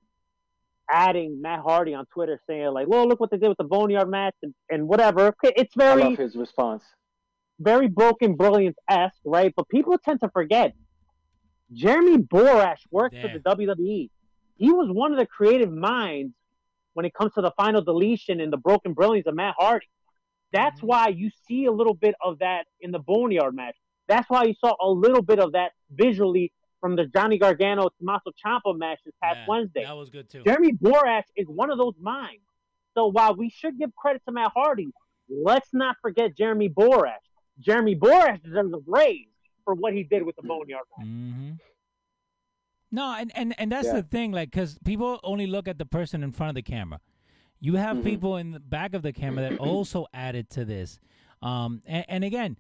adding Matt Hardy on Twitter saying like, "Well, look what they did with the Boneyard match and, and whatever." Okay, It's I very love his response. very broken brilliance esque, right? But people tend to forget Jeremy Borash worked for the WWE. He was one of the creative minds when it comes to the final deletion and the broken brilliance of Matt Hardy. That's Mhm. why you see a little bit of that in the Boneyard match. That's why you saw a little bit of that visually from the Johnny Gargano Tommaso Ciampa match this past Yeah, Wednesday. That was good too. Jeremy Borash is one of those minds. So while we should give credit to Matt Hardy, let's not forget Jeremy Borash. Jeremy Borash deserves a raise for what he did with the Boneyard match. hmm No, and, and, and that's Yeah. the thing, like, because people only look at the person in front of the camera. You have Mhm. people in the back of the camera that also added to this. Um, and, and again,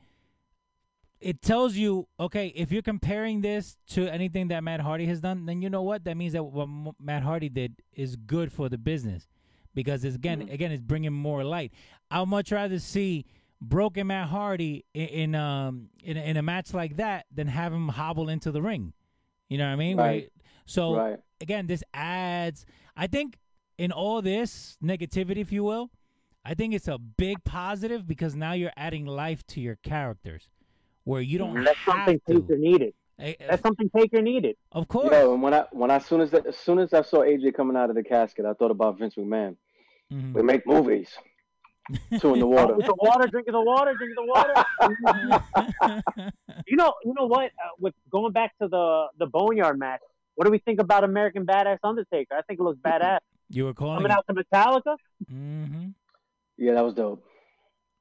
it tells you, okay, if you're comparing this to anything that Matt Hardy has done, then you know what? That means that what M- Matt Hardy did is good for the business because it's, again, Mhm. again, it's bringing more light. I'd much rather see broken Matt Hardy in, in um in, a- in a match like that than have him hobble into the ring. You know what I mean? Right. So right. again, this adds. I think in all this negativity, if you will, I think it's a big positive because now you're adding life to your characters, where you don't That's have something to. Taker needed. Eh, That's something Taker needed. of course. Yo, and when I when I soon as as soon as I saw AJ coming out of the casket, I thought about Vince McMahon. Mhm. We make movies. Two in the water. With the water, drinking the water, drinking the water. you know, you know what? Uh, with going back to the the Boneyard match, what do we think about American Badass Undertaker? I think it looks badass. you were calling. Coming out to Metallica, Mm-hmm. Yeah, that was dope.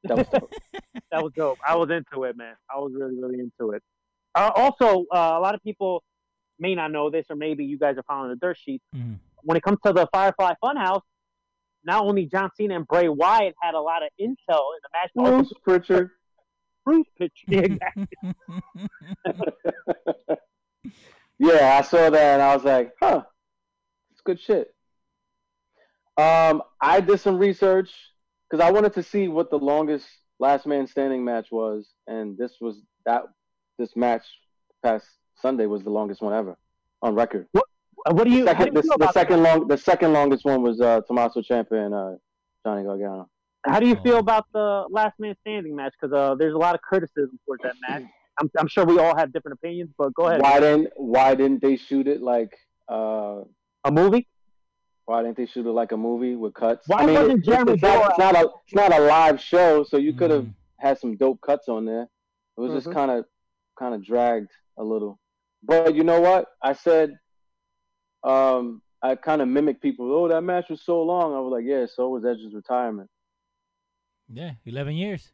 That was dope. that was dope. I was into it, man. I was really, really into it. Uh, also, uh, a lot of people may not know this, or maybe you guys are following the dirt sheet. Mhm. When it comes to the Firefly Funhouse, not only John Cena and Bray Wyatt had a lot of intel in the match, but also Bruce Pritchard. Bruce pitch. Yeah, exactly. Yeah, I saw that and I was like, huh, it's good shit. Um, I did some research because I wanted to see what the longest last man standing match was, and this was that. This match past Sunday was the longest one ever on record. Uh, what do you? how do Second, you the, the second long, the second longest one was uh, Tommaso Ciampa and uh, Johnny Gargano. How do you Oh. feel about the last man standing match? Because uh, there's a lot of criticism towards that match. I'm, I'm sure we all have different opinions, but go ahead. Why didn't Why didn't they shoot it like? uh A movie? Why didn't they shoot it like a movie with cuts? Why I mean, wasn't it's, Jeremy it's, not, it's not a it's not a live show, so you could have Mhm. had some dope cuts on there. It was Mhm. just kind of kind of dragged a little. But you know what? I said, um, I kind of mimicked people. Oh, that match was so long. I was like, yeah, so was Edge's retirement. Yeah, eleven years.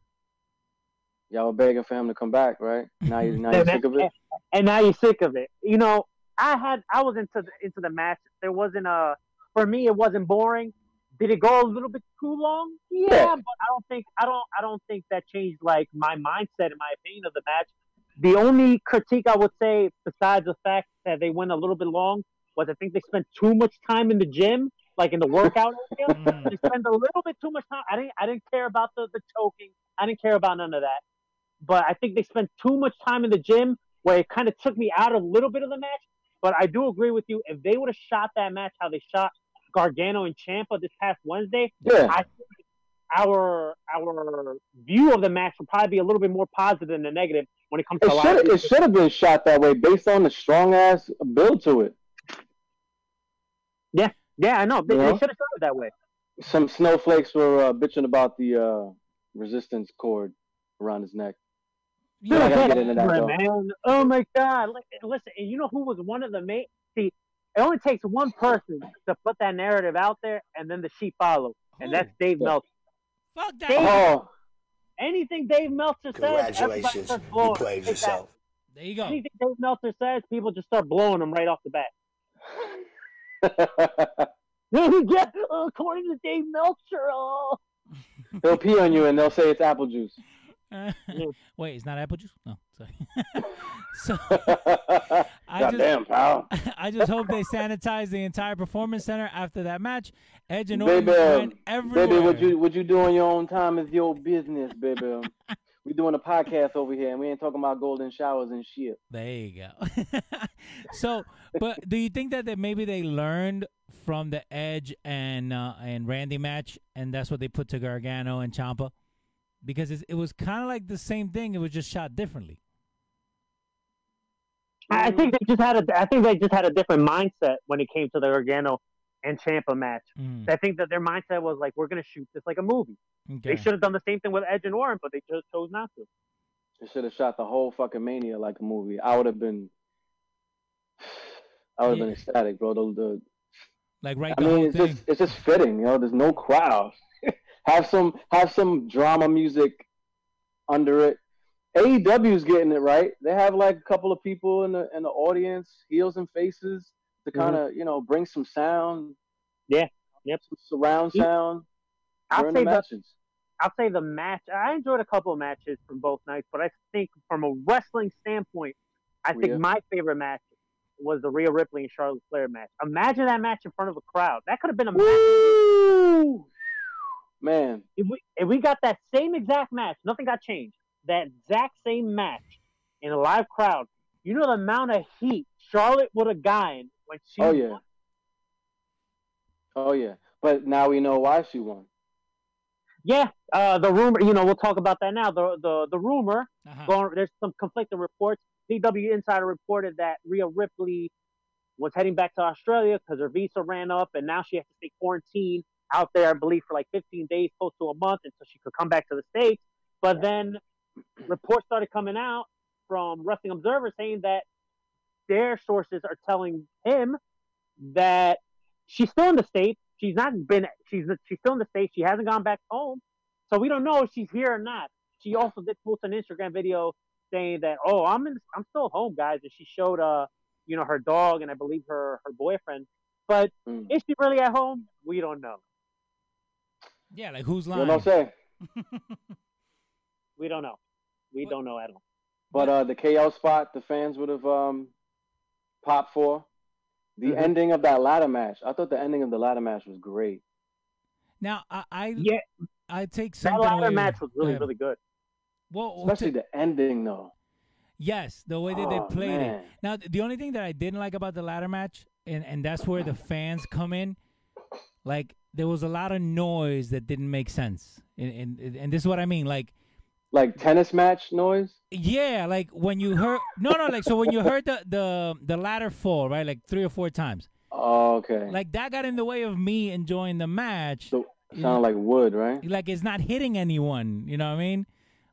Y'all were begging for him to come back, right? Now you now you're sick of it. and now you're sick of it. You know, I had I was into the, into the match. There wasn't a for me. It wasn't boring. Did it go a little bit too long? Yeah, Yeah. but I don't think I don't I don't think that changed like my mindset and my opinion of the match. The only critique I would say, besides the fact that they went a little bit long, was I think they spent too much time in the gym, like in the workout area. Mm. they spent a little bit too much time. I didn't I didn't care about the, the choking. I didn't care about none of that. But I think they spent too much time in the gym where it kind of took me out a little bit of the match. But I do agree with you. If they would have shot that match how they shot Gargano and Ciampa this past Wednesday, Yeah, I think our our view of the match would probably be a little bit more positive than the negative when it comes to it should it should have been shot that way based on the strong ass build to it. Yeah, yeah, I know. They, they should have shot it that way. Some snowflakes were uh, bitching about the uh, resistance cord around his neck. Yeah, into that, man. Oh my God! Listen, and you know who was one of the main? See, it only takes one person to put that narrative out there, and then the sheep follow, and Who? that's Dave Yeah. Meltzer. Fuck that. Dave- Oh, Anything Dave Meltzer says, everybody Congratulations, starts you blowing. played yourself. There you go. Anything Dave Meltzer says, people just start blowing him right off the bat. yeah, according to Dave Meltzer, oh. they'll pee on you and they'll say it's apple juice. Wait, it's not apple juice? No, sorry. so I just, Goddamn, pal. I just hope they sanitize the entire performance center after that match. Edge and Orton Baby, everywhere. baby, what you what you do on your own time is your business, baby. we doing a podcast over here, and we ain't talking about golden showers and shit. There you go. so, but do you think that, that maybe they learned from the Edge and uh, and Randy match, and that's what they put to Gargano and Ciampa? Because it's, it was kind of like the same thing. It was just shot differently. I I think they just had a. I think they just had a different mindset when it came to the Gargano and Ciampa match. Mm, I think that their mindset was like, we're gonna shoot this like a movie. okay. They should have done the same thing with Edge and Orton, but they just chose not to. They should have shot the whole fucking Mania like a movie. I would have been, I would have Yeah. been ecstatic, bro. The, the, Like right I the mean, whole it's thing. just it's just fitting, you know. There's no crowd. Have some have some drama music under it. AEW's getting it right. They have like a couple of people in the in the audience, heels and faces, to mm-hmm. kind of you know bring some sound. Yeah. Yep. Some surround sound I'll say the matches. I'll say the match. I enjoyed a couple of matches from both nights, but I think from a wrestling standpoint, I oh, think Rhea. my favorite match was the Rhea Ripley and Charlotte Flair match. Imagine that match in front of a crowd. That could have been a match. Woo! Man, If we if we got that same exact match, nothing got changed. That exact same match in a live crowd, you know the amount of heat Charlotte would have gotten when she. oh yeah, won. oh yeah. But now we know why she won. Yeah, uh, the rumor. You know, we'll talk about that now. The the the rumor Uh-huh. going. There's some conflicting reports. PW Insider reported that Rhea Ripley was heading back to Australia because her visa ran up, and now she has to stay quarantined out there, I believe, for like 15 days, close to a month, until she could come back to the states. But then reports started coming out from Wrestling Observer saying that their sources are telling him that she's still in the states. She's not been. She's she's still in the states. She hasn't gone back home, so we don't know if she's here or not. She also did post an Instagram video saying that, "Oh, I'm in. I'm still home, guys," and she showed uh, you know, her dog and I believe her her boyfriend. But Mm. is she really at home? We don't know. Yeah, like who's lying? You lying? know what I'm saying? We don't know. We What- don't know at all. But uh, the KO spot, the fans would have um, popped for. The Mhm. ending of that ladder match, I thought the ending of the ladder match was great. now I I, Yeah, I take that ladder away. match was really Yeah. really good. Well, Especially to- the ending, though. yes, the way that Oh, they played it. Now, the only thing that I didn't like about the ladder match, and, and that's where the fans come in, like there was a lot of noise that didn't make sense, and and, and this is what I mean. Like like tennis match noise. Yeah, like when you heard no, no, like so when you heard the the the ladder fall, right, like three or four times, Oh, okay. like that got in the way of me enjoying the match. so sound like wood, right? Like it's not hitting anyone, you know what I mean?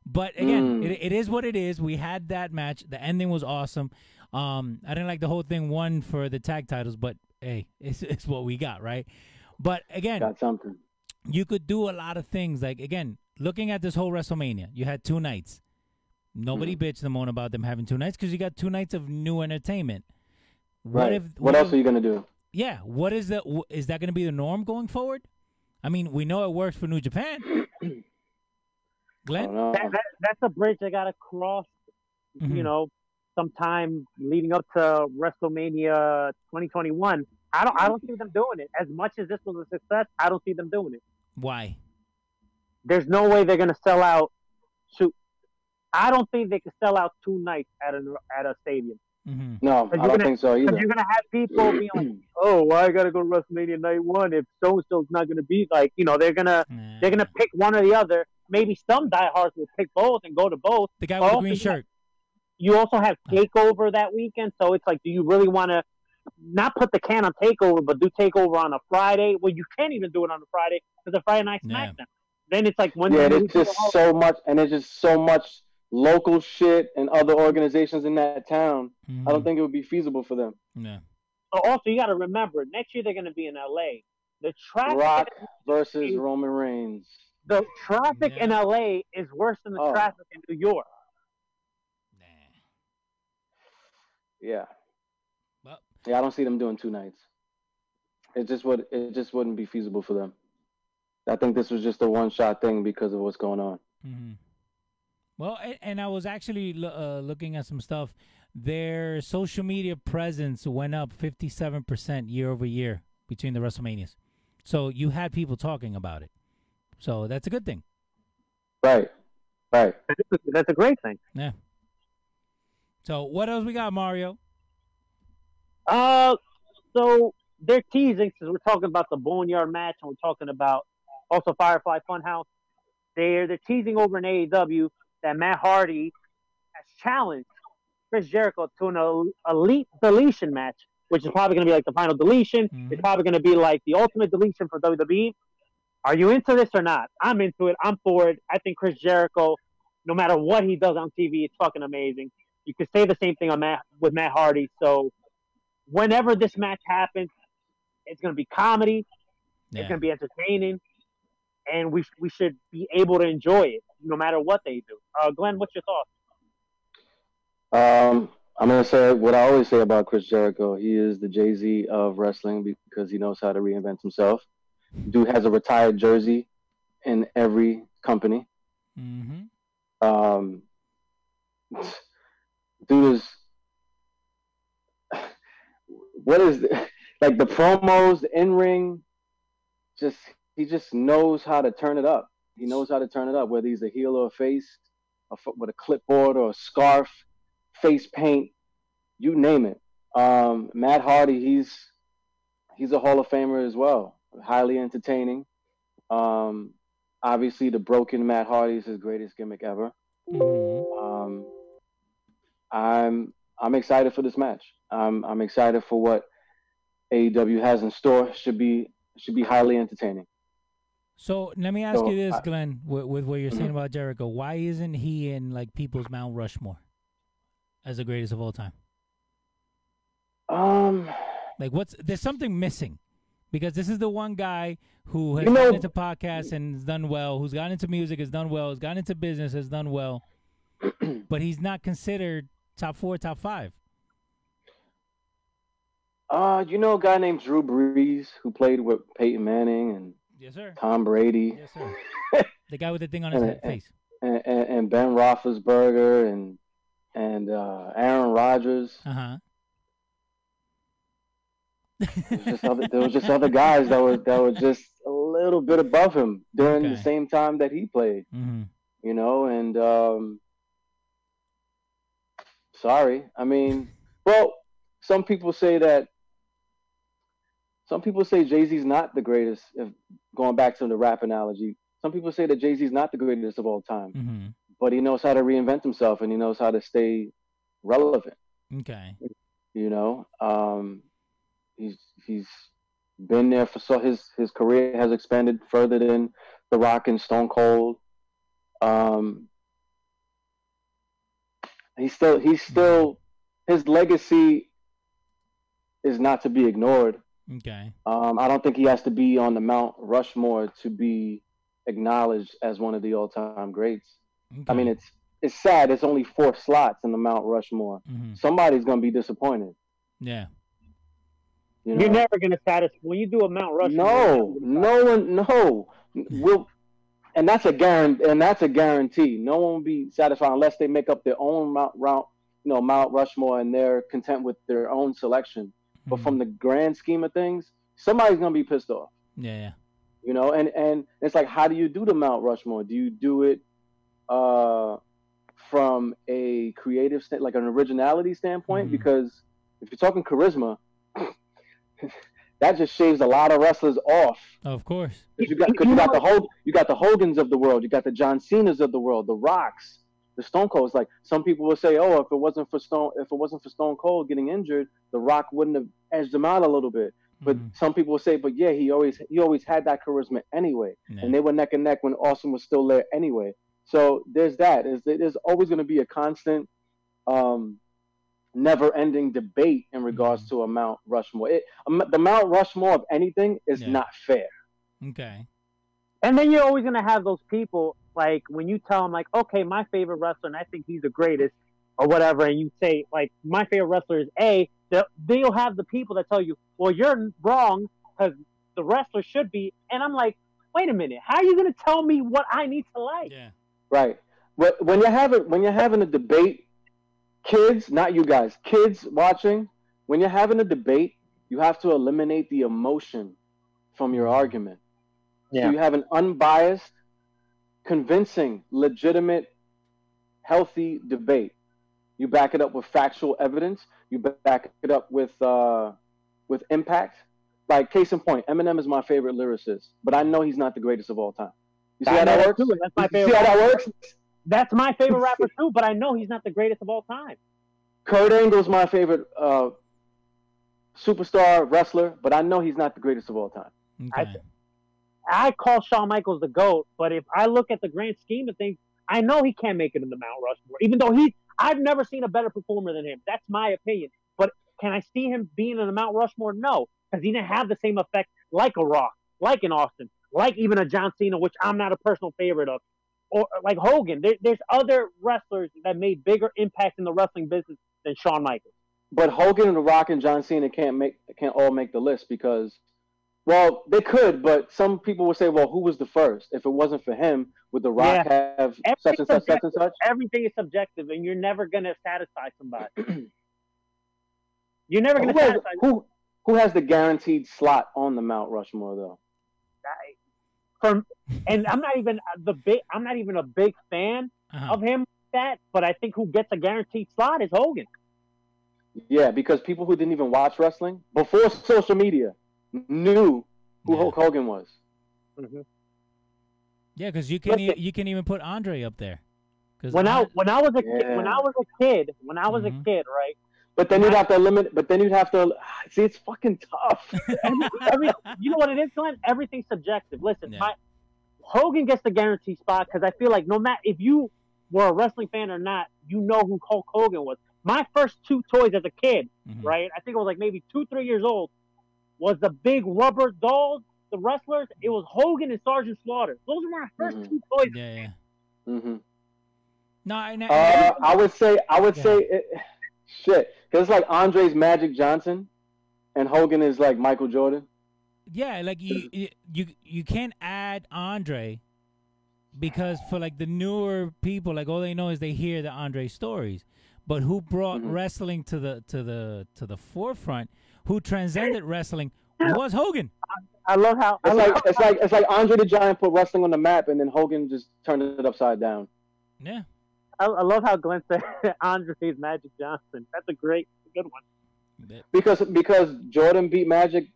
But again, Mm. it, it is what it is. We had that match. The ending was awesome. Um, I didn't like the whole thing. One for the tag titles, but hey, it's it's what we got, right? But again, Got something. you could do a lot of things. Like again, looking at this whole WrestleMania, you had two nights. Nobody Mm-hmm. bitched and moaned about them having two nights because you got two nights of new entertainment. What Right. if? what else if- are you gonna do? Yeah. What is the? wh- Is that going to be the norm going forward? I mean, we know it works for New Japan. Glenn. That, that, that's a bridge I got to cross. Mhm. You know, sometime leading up to WrestleMania 2021. I don't. I don't see them doing it. As much as this was a success, I don't see them doing it. Why? There's no way they're gonna sell out. Shoot, I don't think they can sell out two nights at a at a stadium. hmm No, I you're don't gonna- think so Because either. you're gonna have people being like, "Oh, why I gotta go to WrestleMania night one if so and so's not gonna be like." You know, they're gonna they're gonna pick one or the other. Maybe some diehards will pick both and go to both. The guy with the green shirt. You also have Takeover that weekend, so it's like, do you really want to not put the can on Takeover, but do Takeover on a Friday? Well, you can't even do it on a Friday because a Friday night Yeah. SmackDown. Then it's like when yeah, it's just so much, and it's just so much local shit and other organizations in that town. I don't Mhm. think it would be feasible for them. Yeah. Also, you got to remember next year they're going to be in LA. The traffic, Rock versus Roman Reigns. the traffic in LA is worse than the Oh. traffic in New York. Nah. Yeah, Well, yeah. I don't see them doing two nights. It just would. It just wouldn't be feasible for them. I think this was just a one-shot thing because of what's going on. Mm-hmm. Well, and, and I was actually uh, looking at some stuff. Their social media presence went up 57% year over year between the WrestleManias. So you had people talking about it. So that's a good thing. Right. Right. That's a great thing. Yeah. So what else we got, Mario? Uh, so they're teasing since we're talking about the Boneyard match and we're talking about also Firefly Funhouse. They're they're teasing over in AEW that Matt Hardy has challenged Chris Jericho to an elite deletion match, which is probably going to be like the final deletion. Mhm. It's probably going to be like the ultimate deletion for WWE. Are you into this or not? I'm into it. I'm for it. I think Chris Jericho, no matter what he does on TV, it's fucking amazing. You could say the same thing on Matt with Matt Hardy. So whenever this match happens, it's going to be comedy. It's going to be entertaining, and we we should be able to enjoy it no matter what they do. Uh, Glenn, what's your thoughts? Um, I'm gonna say what I always say about Chris Jericho. He is the Jay Z of wrestling because he knows how to reinvent himself. Dude has a retired jersey in every company. Mm-hmm. Um, dude is what is like the promos, the in ring. Just he just knows how to turn it up. He knows how to turn it up, whether he's a heel or a face, a foot with a clipboard or a scarf, face paint, you name it. Um, Matt Hardy, he's he's a Hall of Famer as well, highly entertaining. Um, obviously, the broken Matt Hardy is his greatest gimmick ever. Mm-hmm. Um, I'm I'm excited for this match. I'm I'm excited for what AEW has in store. Should be should be highly entertaining. So let me ask So, you this, I- Glenn, with, with what you're saying Mhm. about Jericho. Why isn't he in like people's Mount Rushmore as the greatest of all time? Um, Like, what's there's something missing because this is the one guy who has You know- gotten into podcasts and has done well, who's gotten into music, has done well, has gotten into business, has done well, but he's not considered top four, top five. Uh, you know a guy named Drew Brees who played with Peyton Manning and Yes, sir. Tom Brady Yes, sir. the guy with the thing on his And- head, and- face. and, and, Ben Roethlisberger and and uh, Aaron Rodgers. Uh huh. There was just other, there was just other guys that were that were just a little bit above him during the same time that he played. hmm you know, and um, sorry, I mean, well, some people say that. Some people say Jay Z's not the greatest. If going back to the rap analogy, some people say that Jay Z's not the greatest of all time. hmm but he knows how to reinvent himself and he knows how to stay relevant. Okay. You know, um, he's he's been there for so his his career has expanded further than The Rock and Stone Cold. Um, he's still he's still his legacy is not to be ignored. Okay. Um, I don't think he has to be on the Mount Rushmore to be acknowledged as one of the all-time greats. okay. I mean, it's it's sad. It's only four slots in the Mount Rushmore. Mhm. Somebody's gonna be disappointed. Yeah. You know? You're never gonna satisfy when you do a Mount Rushmore. No, no one, no. We'll, and that's a guarantee. And that's a guarantee. No one will be satisfied unless they make up their own Mount, Mount, you know, Mount Rushmore, and they're content with their own selection. But Mhm. from the grand scheme of things, somebody's gonna be pissed off. Yeah. Yeah. You know, and and it's like, how do you do the Mount Rushmore? Do you do it uh, from a creative, sta- like an originality standpoint? Mhm. Because if you're talking charisma, that just shaves a lot of wrestlers off. Of course. you got, you got the Hog, you got the Hogans of the world, you got the John Cena's of the world, the Rocks, the Stone Colds. Like some people will say, oh, if it wasn't for Stone, if it wasn't for Stone Cold getting injured, the Rock wouldn't have edged him out a little bit. But Mhm. some people will say, but yeah, he always he always had that charisma anyway, Yeah. and they were neck and neck when Austin was still there anyway. So there's that. Is there's always going to be a constant, um, never-ending debate in regards Mhm. to a Mount Rushmore. It, um, the Mount Rushmore of anything is Yeah. not fair. Okay. And then you're always gonna have those people like when you tell them like, okay, my favorite wrestler, and I think he's the greatest, or whatever, and you say like, my favorite wrestler is A. they'll- Then you'll have the people that tell you, well, you're wrong because the wrestler should be. And I'm like, wait a minute, how are you gonna tell me what I need to like? Yeah. Right. But when you're having when you're having a debate, kids, not you guys, kids watching, when you're having a debate, you have to eliminate the emotion from your argument. Yeah. So you have an unbiased, convincing, legitimate, healthy debate. You back it up with factual evidence. You back it up with uh, with impact. Like case in point, Eminem is my favorite lyricist, but I know he's not the greatest of all time. You see I how that that works? too, that's my You favorite See how that rapper. works? That's my favorite rapper too, but I know he's not the greatest of all time. Kurt Angle's my favorite uh, superstar wrestler, but I know he's not the greatest of all time. Okay. I call Shawn Michaels the GOAT, but if I look at the grand scheme of things, I know he can't make it in the Mount Rushmore. Even though he, I've never seen a better performer than him. That's my opinion. But can I see him being in the Mount Rushmore? No, because he didn't have the same effect like a Rock, like an Austin, like even a John Cena, which I'm not a personal favorite of, or like Hogan. There, there's other wrestlers that made bigger impact in the wrestling business than Shawn Michaels. But Hogan and The Rock and John Cena can't make can't all make the list because, well, they could, but some people would say, well, who was the first? If it wasn't for him, would The Rock have such and such, such and such? Everything is subjective, and you're never gonna satisfy somebody. you're never gonna Who has, who who has the guaranteed slot on the Mount Rushmore though? from and I'm not even the big I'm not even a big fan Uh-huh. of him that, but I think who gets a guaranteed slot is Hogan. Yeah, because people who didn't even watch wrestling before social media knew who Yeah. Hulk Hogan was. Yeah, because you can Listen. e- you can even put Andre up there. 'Cause When I An- when I was a kid, when I was a kid, when I was Mhm. a kid, right? But then you'd have to eliminate. But then you'd have to see. It's fucking tough. Every, you know what it is, Glenn? Everything's subjective. Listen, Yeah. my Hogan gets the guaranteed spot because I feel like no matter if you were a wrestling fan or not, you know who Hulk Hogan was. My first two toys as a kid, Mhm. right? I think I was like maybe two, three years old. Was the big rubber dolls, the wrestlers? It was Hogan and Sergeant Slaughter. Those were my 1st Mhm. two toys. Yeah, yeah. hmm No, I, I, Uh, I would say. I would Yeah. say. It, shit, because it's like Andre's Magic Johnson, and Hogan is like Michael Jordan. yeah, like you, you, you, you can't add Andre because for like the newer people, like all they know is they hear the Andre stories. But who brought Mhm. wrestling to the to the to the forefront? Who transcended wrestling was Hogan. I love how It's love like it's like it's like Andre the Giant put wrestling on the map, and then Hogan just turned it upside down. Yeah, I, I love how Glenn said Andre's Magic Johnson. That's a great, good one. Because because Jordan beat Magic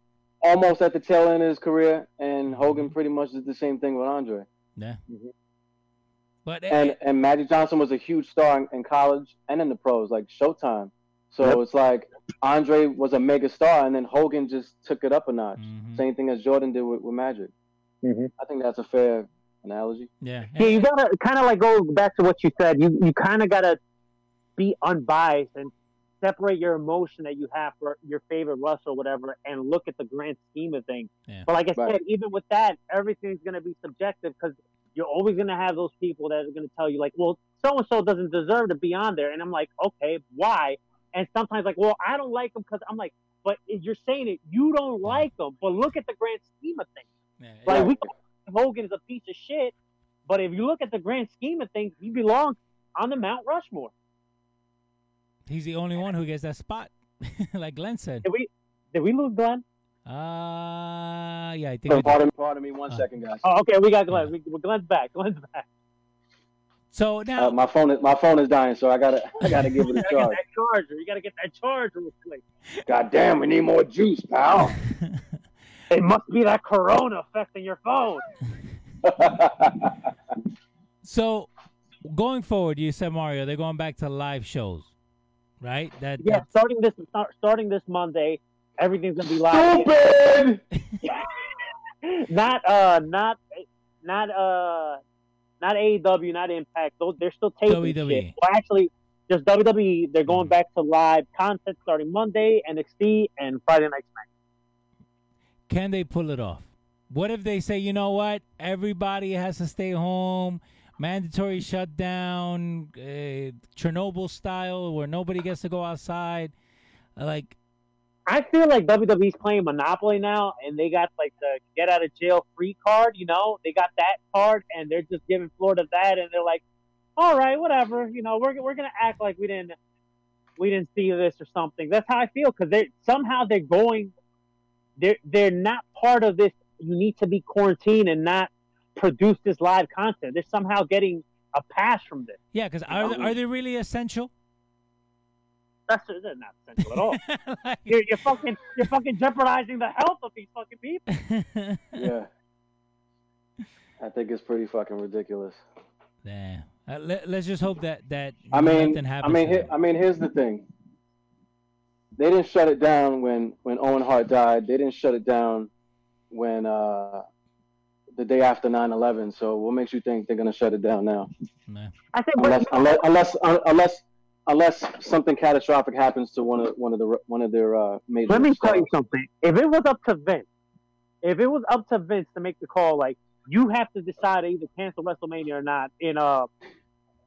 almost at the tail end of his career, and Hogan Mhm. pretty much did the same thing with Andre. yeah. But and and Magic Johnson was a huge star in, in college and in the pros, like Showtime. So Yep. it's like Andre was a mega star, and then Hogan just took it up a notch. Mhm. Same thing as Jordan did with, with Magic. Mhm. I think that's a fair analogy. yeah, Yeah, you gotta kind of like go back to what you said. You you kind of gotta be unbiased and separate your emotion that you have for your favorite wrestler or whatever, and look at the grand scheme of things. Yeah. But like I Right. said, even with that, everything's gonna be subjective because you're always gonna have those people that are gonna tell you like, well, so and so doesn't deserve to be on there, and I'm like, okay, why? And sometimes like, well, I don't like them because I'm like, but you're saying it, you don't like them, but look at the grand scheme of things. yeah, Like Right. we Hogan is a piece of shit, but if you look at the grand scheme of things, he belongs on the Mount Rushmore. he's the only one who gets that spot, like Glenn said. Did we did we lose Glenn? Uh yeah, I think. we did. Pardon, pardon me one Uh. second, guys. Oh, okay, we got Glenn. Yeah. We, Glenn's back. Glenn's back. So now, Uh, my phone is my phone is dying, so I gotta I gotta give it a charge. that charger. You gotta get that charger real quick. God damn, we need more juice, pal. It must be that Corona affecting your phone. so going forward, you said Mario, they're going back to live shows, right? That Yeah, starting this start, starting this Monday, everything's gonna be live. Stupid. not uh, not not uh, not AEW, not Impact. Those they're still taping WWE. shit. Well, actually, just WWE. They're going Mhm. back to live content starting Monday, NXT, and Friday Night Smack. can they pull it off? What if they say, you know what, everybody has to stay home, mandatory shutdown, uh, Chernobyl style, where nobody gets to go outside? Like, I feel like WWE's playing Monopoly now, and they got like the get out of jail free card. You know, they got that card, and they're just giving Florida that, and they're like, "All right, whatever. You know, we're we're gonna act like we didn't we didn't see this or something." That's how I feel because they somehow they're going, they're they're not part of this. You need to be quarantined and not produce this live content. They're somehow getting a pass from this. yeah, because are, are they really essential? That's they're not essential at all. Like- you're, you're fucking you're fucking jeopardizing the health of these fucking people. Yeah. I think it's pretty fucking ridiculous. Damn. Uh, let, us just hope that that I mean, nothing I mean, to. I mean, here's the thing. They didn't shut it down when when Owen Hart died. They didn't shut it down when uh, the day after 9/11. So what makes you think they're gonna shut it down now? Nah. I think Unless unless unless unless unless something catastrophic happens to one of one of the one of their uh, major. Let me tell you something. If it was up to Vince, if it was up to Vince to make the call, like you have to decide to either cancel WrestleMania or not in uh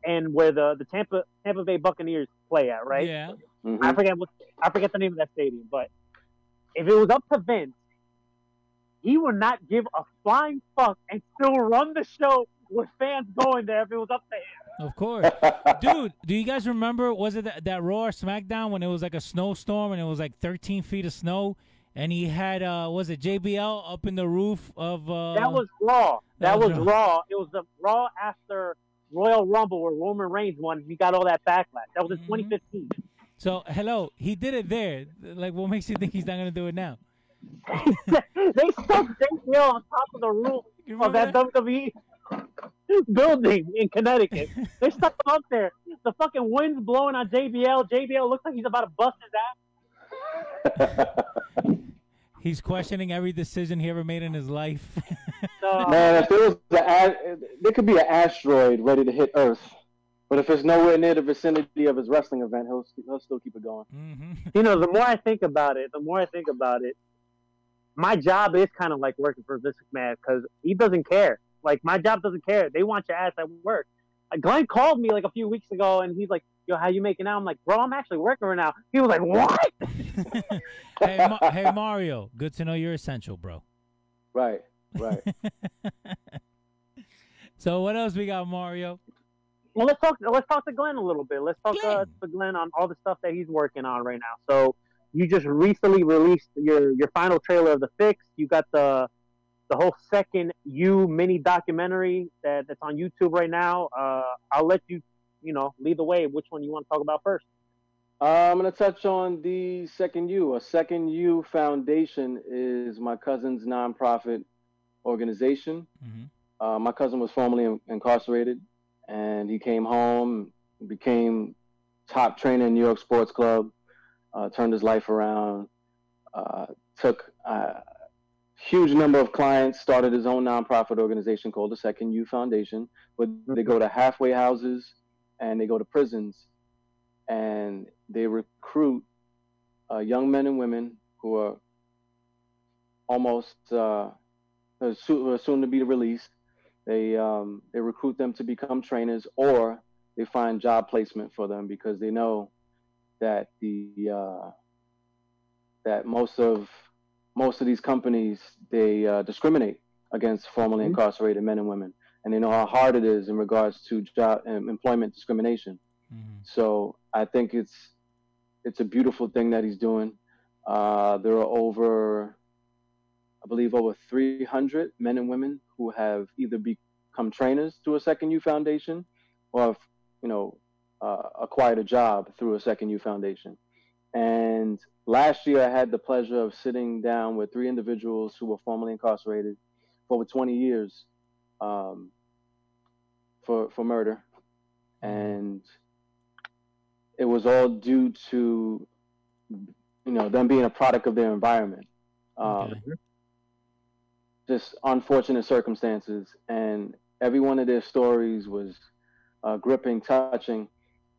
and where the the Tampa Tampa Bay Buccaneers play at, right? Yeah. Mhm. I forget what I forget the name of that stadium, but if it was up to Vince, he would not give a flying fuck and still run the show with fans going there if it was up to him. Of course. Dude, do you guys remember? Was it that, that Raw or SmackDown when it was like a snowstorm and it was like 13 feet of snow, and he had uh, was it JBL up in the roof of? Uh, That was Raw. that That, was was, Raw. Raw. It was the Raw after Royal Rumble where Roman Reigns won. He got all that backlash. That was in Mhm. 2015. so. Hello, he did it there. Like, what makes you think he's not gonna do it now? they stuck JBL on top of the roof of remember that WWE building in Connecticut. They stuck him up there. The fucking wind's blowing on JBL. JBL looks like he's about to bust his ass. He's questioning every decision he ever made in his life. So, Man, if there was a, a- there could be an asteroid ready to hit Earth, but if it's nowhere near the vicinity of his wrestling event, he'll he'll still keep it going. hmm you know, the more I think about it, the more I think about it, my job is kind of like working for Vince McMahon because he doesn't care. Like my job doesn't care. They want your ass at work. Like, Glenn called me like a few weeks ago, and he's like, "Yo, how you making out?" I'm like, "Bro, I'm actually working right now." He was like, "What?" hey, Ma- hey, Mario. Good to know you're essential, bro. Right, right. So what else we got, Mario? Well, let's talk. Let's talk to Glenn a little bit. Let's talk uh, to Glenn on all the stuff that he's working on right now. So, you just recently released your your final trailer of the fix. You got the the whole Second U mini documentary that, that's on YouTube right now. Uh, I'll let you, you know, lead the way. Which one you want to talk about first? Uh, I'm gonna touch on the Second U. A Second U Foundation is my cousin's nonprofit organization. Mhm. Uh, my cousin was formerly in- incarcerated, and he came home, became top trainer in New York Sports Club, uh, turned his life around, uh, took a huge number of clients, started his own nonprofit organization called the Second U Foundation, where they go to halfway houses and they go to prisons and they recruit uh, young men and women who are almost uh, uh, soon to be released. They um, they recruit them to become trainers, or they find job placement for them because they know that the uh, that most of most of these companies they uh, discriminate against formerly Mhm. incarcerated men and women, and they know how hard it is in regards to job um, employment discrimination. Mhm. So I think it's it's a beautiful thing that he's doing. Uh, there are over, I believe, over 300 men and women who have either become trainers through a Second U Foundation, or have, you know, uh, acquired a job through a Second U Foundation. And last year, I had the pleasure of sitting down with three individuals who were formerly incarcerated for over 20 years um, for for murder, and it was all due to you know them being a product of their environment. Um, Okay. Just unfortunate circumstances, and every one of their stories was uh, gripping, touching,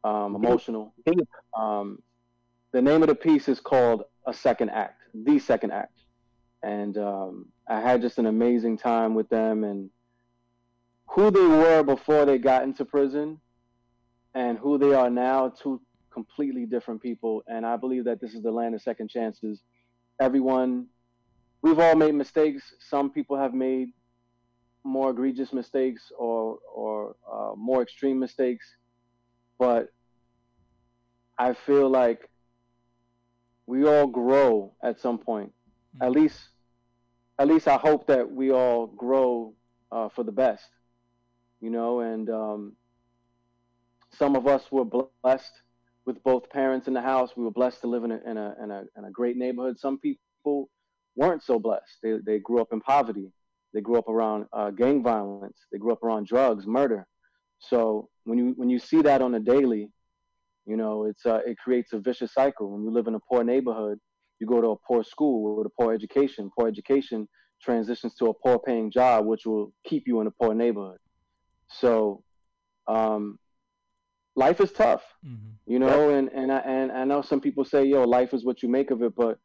um, emotional. Um, the name of the piece is called "A Second Act," the second act, and um, I had just an amazing time with them and who they were before they got into prison and who they are now two completely different people. And i believe that this is the land of second chances. Everyone we've all made mistakes. Some people have made more egregious mistakes or or uh, more extreme mistakes. But i feel like we all grow at some point at least at least i hope that we all grow uh, for the best you know and um, some of us were blessed with both parents in the house. We were blessed to live in a, in a, in a, in a great neighborhood. Some people weren't so blessed. They, they grew up in poverty. They grew up around uh, gang violence. They grew up around drugs, murder. So when you, when you see that on a daily, you know, it's, uh, it creates a vicious cycle. When you live in a poor neighborhood, you go to a poor school with a poor education. Poor education transitions to a poor paying job, which will keep you in a poor neighborhood. So, um, life is tough Mhm. you know and and I, and I know some people say yo life is what you make of it but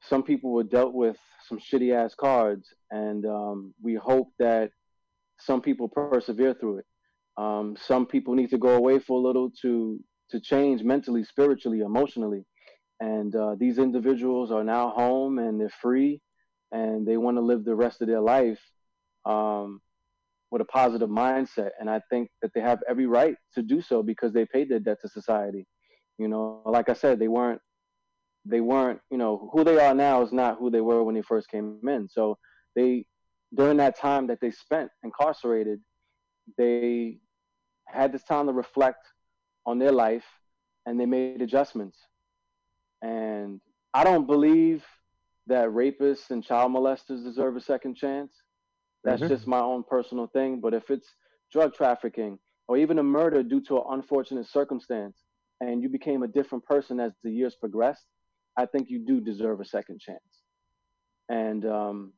some people were dealt with some shitty ass cards and um, we hope that some people persevere through it um, some people need to go away for a little to to change mentally spiritually emotionally and uh, these individuals are now home and they're free and they want to live the rest of their life um, with a positive mindset. And I think that they have every right to do so because they paid their debt to society. You know, like I said, they weren't, they weren't, you know, who they are now is not who they were when they first came in. So they, during that time that they spent incarcerated, they had this time to reflect on their life and they made adjustments. And I don't believe that rapists and child molesters deserve a second chance. That's Mhm. just my own personal thing. But if it's drug trafficking or even a murder due to an unfortunate circumstance and you became a different person as the years progressed, I think you do deserve a second chance. And um,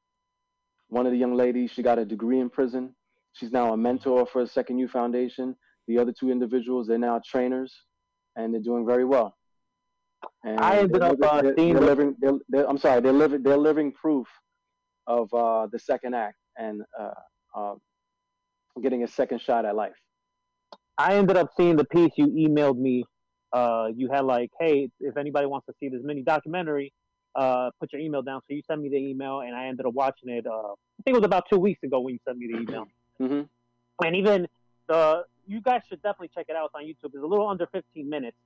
one of the young ladies, she got a degree in prison. She's now a mentor for the Second U Foundation. The other two individuals, they're now trainers and they're doing very well. And I ended up, living- uh, they're- seeing they're the- living, they're, they're, I'm sorry, they're living, they're living proof of uh, the second act and uh, uh, getting a second shot at life. I ended up seeing the piece you emailed me. Uh, you had like, hey, if anybody wants to see this mini documentary, uh, put your email down. So you sent me the email, and I ended up watching it. Uh, I think it was about two weeks ago when you sent me the email. hmm and even the you guys should definitely check it out. It's on YouTube. It's a little under 15 minutes,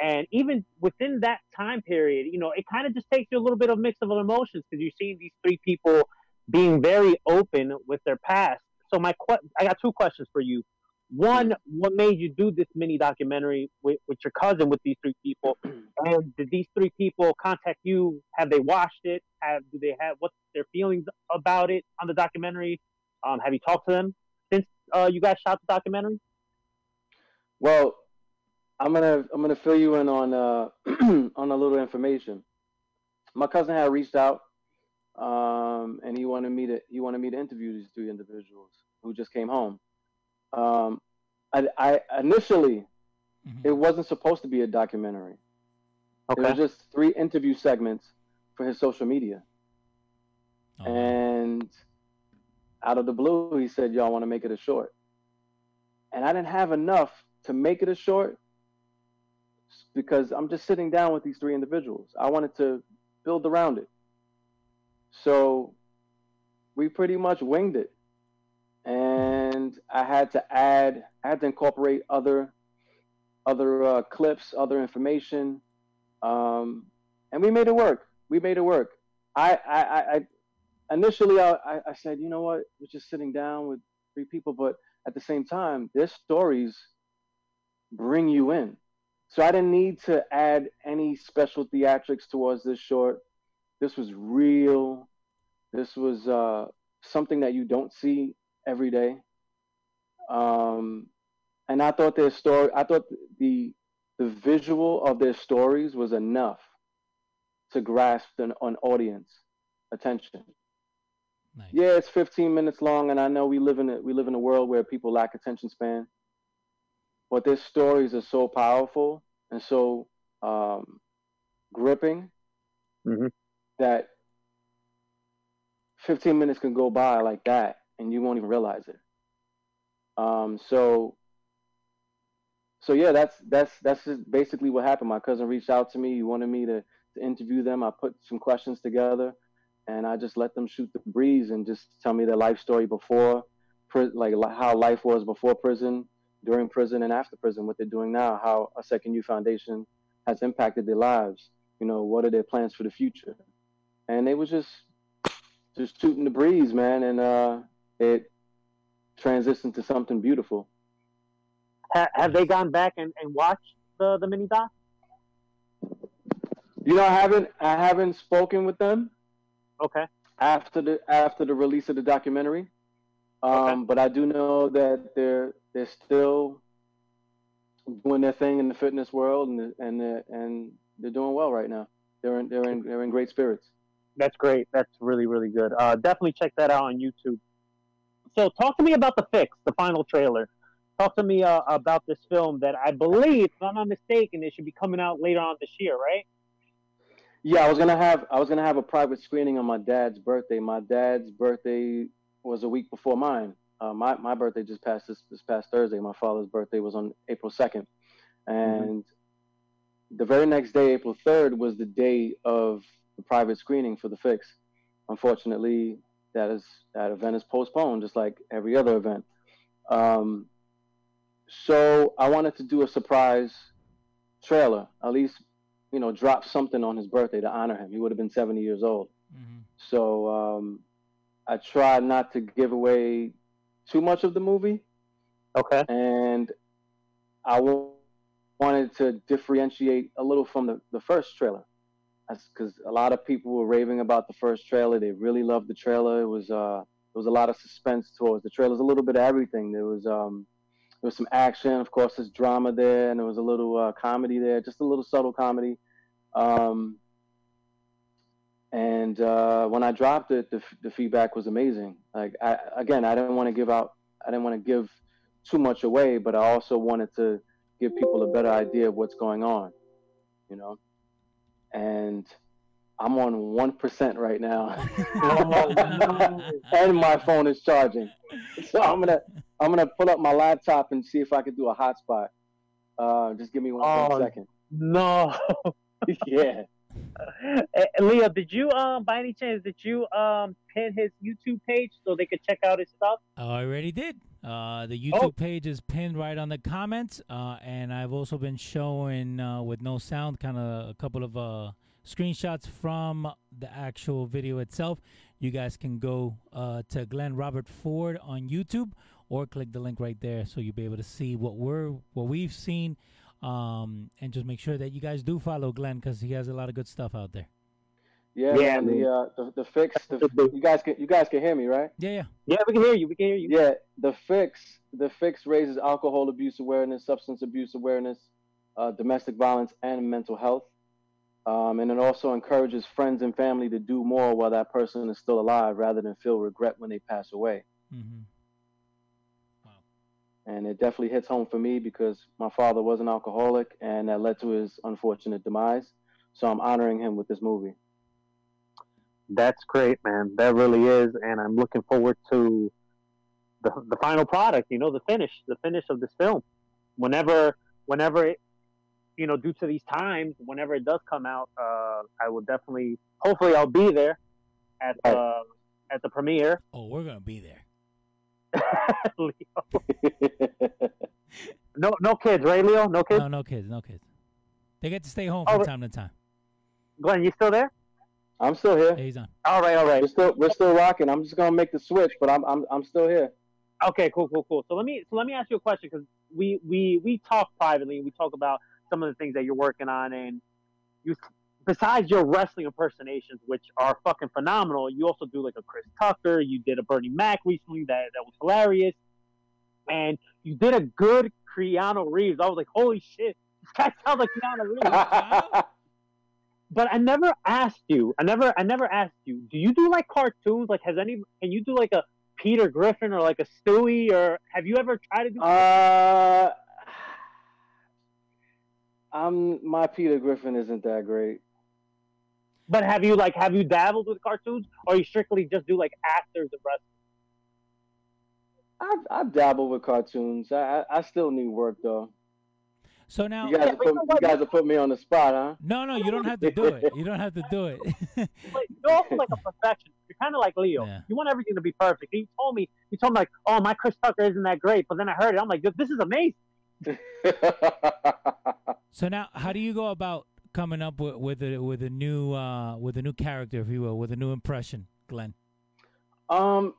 and even within that time period, you know, it kind of just takes you a little bit of mix of emotions because you're seeing these three people being very open with their past. So my que- I got two questions for you. One, what made you do this mini documentary with, with your cousin with these three people? And did these three people contact you? Have they watched it? Have do they have what's their feelings about it on the documentary? Um, have you talked to them since uh, you guys shot the documentary? Well, I'm gonna I'm gonna fill you in on uh, on a little information. My cousin had reached out, um, and he wanted me to he wanted me to interview these three individuals who just came home. Um, I, I initially Mhm. it wasn't supposed to be a documentary. It was just three interview segments for his social media. Oh, And out of the blue, he said, Y'all want to make it a short. And I didn't have enough to make it a short because I'm just sitting down with these three individuals. I wanted to build around it. So we pretty much winged it. And I had to add, I had to incorporate other other uh, clips, other information. Um, and we made it work. We made it work. I, I, I, initially I, I- I said, you know what, we're just sitting down with three people, but at the same time, their stories bring you in. So I didn't need to add any special theatrics towards this short. This was real. This was uh, something that you don't see every day. Um, and I thought their story, I thought the the visual of their stories was enough to grasp an, an audience attention. nice. Yeah, it's 15 minutes long, and I know we live in a, we live in a world where people lack attention span. But their stories are so powerful and so um, gripping Mhm. that 15 minutes can go by like that, and you won't even realize it. Um, so, so yeah, that's that's that's just basically what happened. My cousin reached out to me. He wanted me to, to interview them. I put some questions together and I just let them shoot the breeze and just tell me their life story before, like how life was before prison, during prison, and after prison. What they're doing now, how a Second U Foundation has impacted their lives. You know, what are their plans for the future? And they was just just shooting the breeze, man, and uh, it transitioned to something beautiful. Ha- have they gone back and, and watched the, the mini doc? You know, I haven't I haven't spoken with them Okay. after the after the release of the documentary. Um, Okay. But I do know that they're they're still doing their thing in the fitness world, and and they're, and they're doing well right now. They're in they're in they're in great spirits. That's great. That's really, really good. Uh, definitely check that out on YouTube. So, talk to me about the fix, the final trailer. Talk to me uh, about this film that I believe, if I'm not mistaken, it should be coming out later on this year, right? Yeah, I was gonna have I was gonna have a private screening on my dad's birthday. My dad's birthday was a week before mine. Uh, my my birthday just passed this this past Thursday. My father's birthday was on April second, and the very next day, April third, was the day of the private screening for the fix. Unfortunately, that is that event is postponed, just like every other event. Um, so I wanted to do a surprise trailer, at least you know, drop something on his birthday to honor him. He would have been 70 years old. Mhm. So um, I try not to give away too much of the movie, Okay. and I w- wanted to differentiate a little from the, the first trailer. That's because a lot of people were raving about the first trailer. They really loved the trailer. It was uh, there was a lot of suspense towards the trailer. It was a little bit of everything. There was um, there was some action, of course, there's drama there, and there was a little uh, comedy there, just a little subtle comedy. Um, and uh, when I dropped it, the, the feedback was amazing. Like I, again, I didn't want to give out, I didn't want to give too much away, but I also wanted to give people a better idea of what's going on, you know. And I'm on one percent right now, and my phone is charging. So I'm gonna I'm gonna pull up my laptop and see if I can do a hotspot. Uh, just give me one, one Oh. second. No. yeah. Eh, Leo, did you um by any chance did you um pin his YouTube page so they could check out his stuff? I already did. Uh, the YouTube Oh. page is pinned right on the comments, uh, and I've also been showing uh, with no sound, kind of a couple of uh, screenshots from the actual video itself. You guys can go uh, to Glenn Robert Ford on YouTube, or click the link right there, so you'll be able to see what we're what we've seen, um, and just make sure that you guys do follow Glenn because he has a lot of good stuff out there. Yeah, Yeah, man, man. the, uh, the the fix. The, you guys can you guys can hear me, right? Yeah, yeah. Yeah, we can hear you. We can hear you. Yeah, the fix. the fix raises alcohol abuse awareness, substance abuse awareness, uh, domestic violence, and mental health. Um, and it also encourages friends and family to do more while that person is still alive, rather than feel regret when they pass away. hmm And it definitely hits home for me because my father was an alcoholic, and that led to his unfortunate demise. So I'm honoring him with this movie. That's great, man. That really is, and I'm looking forward to the the final product. You know, the finish, the finish of this film. Whenever, whenever it, you know, due to these times, whenever it does come out, uh, I will definitely, hopefully, I'll be there at the at the premiere. Oh, we're gonna be there. Leo. no, no kids, right, Leo? No kids. No, no kids, no kids. They get to stay home Oh, from but- time to time. Glenn, you still there? I'm still here. Yeah, he's on. All right, all right. We're still we're still rocking. I'm just gonna make the switch, but I'm I'm I'm still here. Okay, cool, cool, cool. So let me so let me ask you a question because we we we talk privately. We talk about some of the things that you're working on, and you besides your wrestling impersonations, which are fucking phenomenal, you also do like a Chris Tucker. You did a Bernie Mac recently that that was hilarious, and you did a good Keanu Reeves. I was like, holy shit, this guy sounds like Keanu Reeves. but I never asked you. I never I never asked you. Do you do like cartoons? Like has any can you do like a Peter Griffin or like a Stewie or have you ever tried to do uh, I'm my Peter Griffin isn't that great. But have you like have you dabbled with cartoons or you strictly just do like actors and wrestlers? I've I've dabbled with cartoons. I I, I still need work though. So now, You guys, have but you put, know you guys have put me on the spot, huh? no, no, you don't have to do it. You don't have to do it. Like, you're also like a perfectionist. You're kind of like Leo. Yeah. You want everything to be perfect. He told me, he told me like, oh, my Chris Tucker isn't that great. But then I heard it. I'm like, this is amazing. so now, how do you go about coming up with with a with a new uh with a new character, if you will, with a new impression, Glenn? um,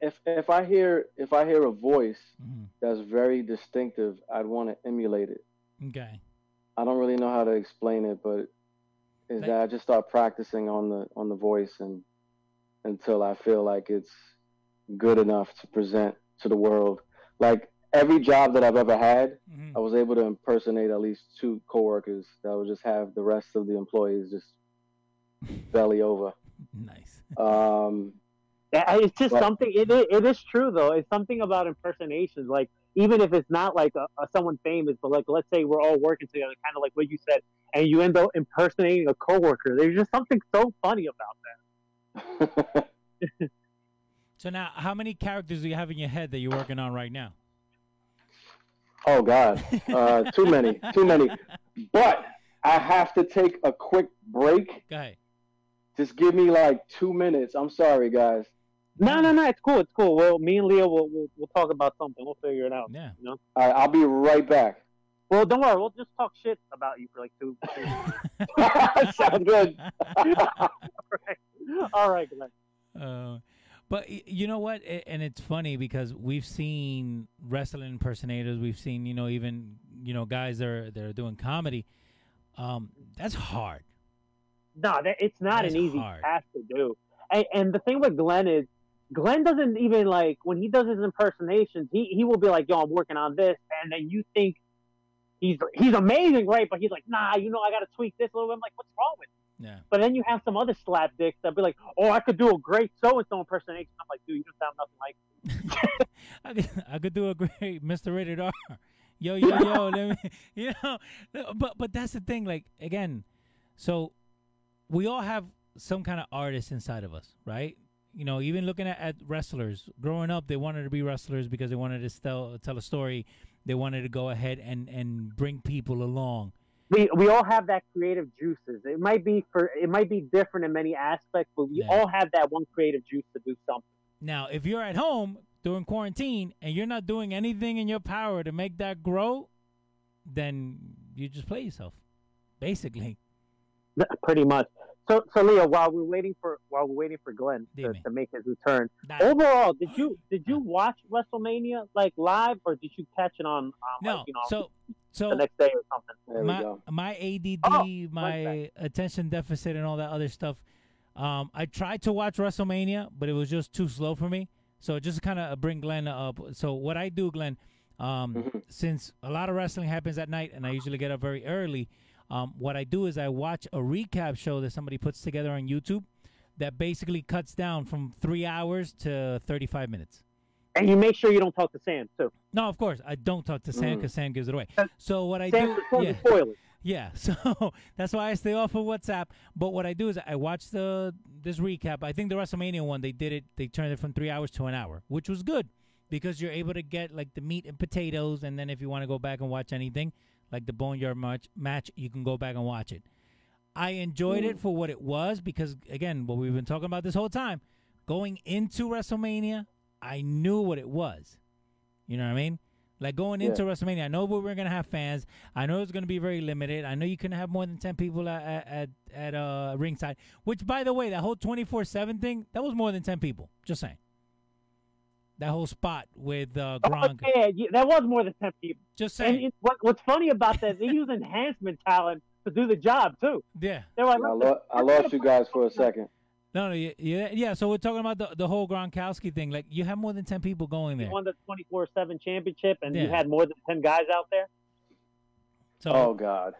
if if I hear if I hear a voice hmm that's very distinctive, I'd want to emulate it. Okay. I don't really know how to explain it, but is Like- that I just start practicing on the on the voice and until I feel like it's good enough to present to the world. Like every job that I've ever had, hmm I was able to impersonate at least two coworkers that would just have the rest of the employees just belly over. Nice. Um, Yeah, It's just Well- something. It is, it is true though. It's something about impersonations. Like even if it's not like a, a someone famous, but like let's say we're all working together, kind of like what you said, and you end up impersonating a coworker. There's just something so funny about that. So now, how many characters do you have in your head that you're working on right now? Oh God, uh, too many, too many. But I have to take a quick break. Go ahead. Just give me like two minutes. I'm sorry, guys. No, no, no. It's cool. It's cool. Well, me and Leo will we'll, we'll talk about something. We'll figure it out. Yeah. You know. All right, I'll be right back. Well, don't worry. We'll just talk shit about you for like two. two Sounds good. all right, Glenn. Uh, but you know what? And it's funny because we've seen wrestling impersonators. We've seen, you know, even you know guys that are that are doing comedy. Um, that's hard. No, that, it's not That's an easy hard. task to do. And, and the thing with Glenn is, Glenn doesn't even like when he does his impersonations. He he will be like, "Yo, I'm working on this," and then you think he's he's amazing, right? But he's like, "Nah, you know, I got to tweak this a little bit." I'm like, "What's wrong with?" You? Yeah. But then you have some other slap dicks that be like, "Oh, I could do a great so and so impersonation." I'm like, "Dude, you don't sound nothing like." I could, I could do a great Mr. Rated R. Yo, yo, yo. let me, you know, but but that's the thing. Like again, so we all have some kind of artist inside of us, right? You know, even looking at, at wrestlers, growing up, they wanted to be wrestlers because they wanted to tell tell a story. They wanted to go ahead and and bring people along. We we all have that creative juices. It might be for it might be different in many aspects, but we Yeah. all have that one creative juice to do something. Now, if you're at home during quarantine and you're not doing anything in your power to make that grow, then you just play yourself, basically. Pretty much. So, so Leo, while we're waiting for while we're waiting for Glenn to, to make his return, Nah, overall, did you did you watch WrestleMania like live, or did you catch it on, on no. like, you know So, so the next day or something? There we my go. my ADD, Oh, my attention deficit, and all that other stuff. Um, I tried to watch WrestleMania, but it was just too slow for me. So just kind of bring Glenn up. So what I do, Glenn, um, Mhm. since a lot of wrestling happens at night, and I usually get up very early, um, what I do is I watch a recap show that somebody puts together on YouTube that basically cuts down from three hours to thirty-five minutes. And you make sure you don't talk to Sam too. No, of course I don't talk to Sam Mm. because Sam gives it away. So what I Sam do, Sam's yeah, yeah. So that's why I stay off of WhatsApp. But what I do is I watch the this recap. I think the WrestleMania one they did it. They turned it from three hours to an hour, which was good because you're able to get like the meat and potatoes, and then if you want to go back and watch anything like the Boneyard match, match you can go back and watch it. I enjoyed it for what it was because again, what we've been talking about this whole time, going into WrestleMania, I knew what it was. You know what I mean? Like going into WrestleMania, I know we were gonna have fans. I know it's gonna be very limited. I know you couldn't have more than ten people at at at, at uh, ringside. Which, by the way, that whole twenty four seven thing that was more than ten people. Just saying. That whole spot with uh, Oh, Gronk. yeah, yeah, that was more than ten people. Just And saying. it, what, what's funny about that? They use enhancement talent to do the job too. Yeah. They're like, I, lo- I lost you guys for a second. No, no, yeah, yeah, yeah. So we're talking about the the whole Gronkowski thing. Like you have more than ten people going you there. won the twenty four seven championship, and you had more than ten guys out there. So, Oh God,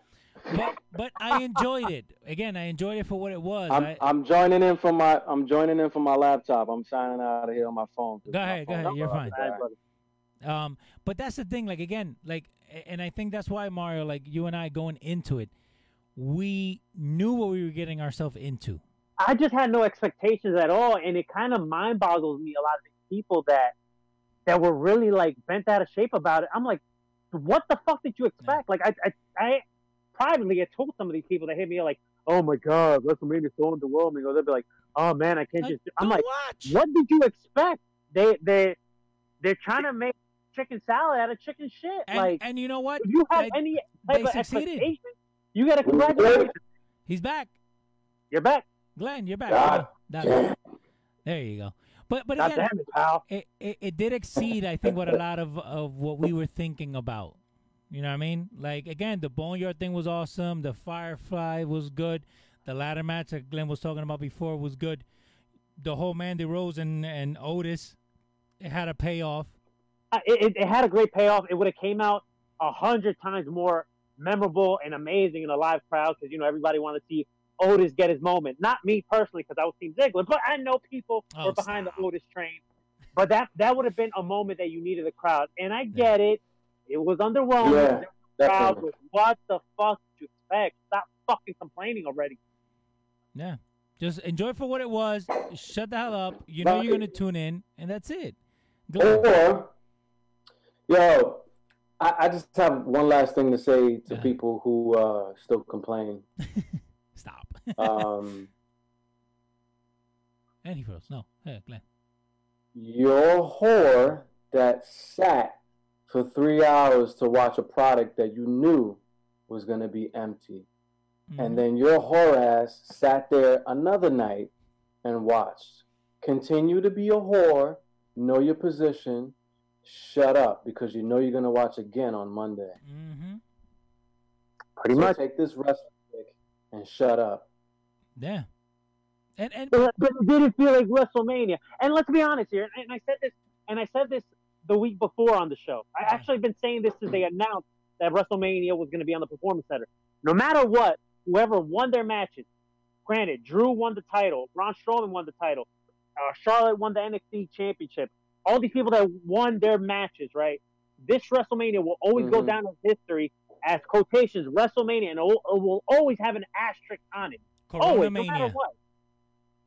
but but I enjoyed it. Again, I enjoyed it for what it was. I'm I, I'm joining in from my I'm joining in from my laptop. I'm signing out of here on my phone. Go ahead, go ahead, phone- you're fine. All right, brother. Um, but that's the thing. Like again, like, and I think that's why Mario, like you and I going into it, we knew what we were getting ourselves into. I just had no expectations at all, and it kind of mind boggles me a lot of these people that that were really like bent out of shape about it. I'm like, what the fuck did you expect? Like, I, I, I privately I told some of these people that hit me like, oh my god, WrestleMania's so underwhelming, or they'll be like, oh man, I can't Like, just. I'm like, watch. what did you expect? They they they're trying to make chicken salad out of chicken shit. And, like, and you know what? if you have They- any they type of succeeded. expectation, you got to congratulate. He's back. You're back. Glenn, you're back. God That- damn. there you go. But but God again, damn it, pal. it, it, it did exceed, I think, what a lot of, of what we were thinking about. You know what I mean? Like, again, the Boneyard thing was awesome. The Firefly was good. The ladder match that Glenn was talking about before was good. The whole Mandy Rose and, and Otis, it had a payoff. Uh, it, it, it had a great payoff. It would have came out a hundred times more memorable and amazing in a live crowd because you know everybody wanted to see Otis get his moment. Not me personally because I was Team Ziggler, but I know people Oh, were behind stop. the Otis train. But that that would have been a moment that you needed a crowd, and I get it. It was underwhelming. Yeah, the crowd was, what the fuck did you expect? Stop fucking complaining already. Yeah. Just enjoy for what it was. Shut the hell up. You know you're going to tune in, and that's it. Glenn. Or, yo, I, I just have one last thing to say to Yeah. people who uh, still complain. Stop. Um, and he froze. No. Hey, Glenn. your whore that sat for three hours to watch a product that you knew was going to be empty. Mhm. And then your whore ass sat there another night and watched. Continue to be a whore, know your position, shut up because you know you're going to watch again on Monday. Mm-hmm. Pretty so much. take this wrestling pick and shut up. Yeah. And and but, but it didn't feel like WrestleMania. And let's be honest here, and I said this, and I said this the week before on the show. I actually been saying this since they announced that WrestleMania was going to be on the Performance Center. No matter what, whoever won their matches, granted, Drew won the title, Braun Strowman won the title, uh, Charlotte won the NXT Championship. All these people that won their matches, right? This WrestleMania will always go Mhm. down in history as quotations WrestleMania, and it will, it will always have an asterisk on it. Always, no matter what.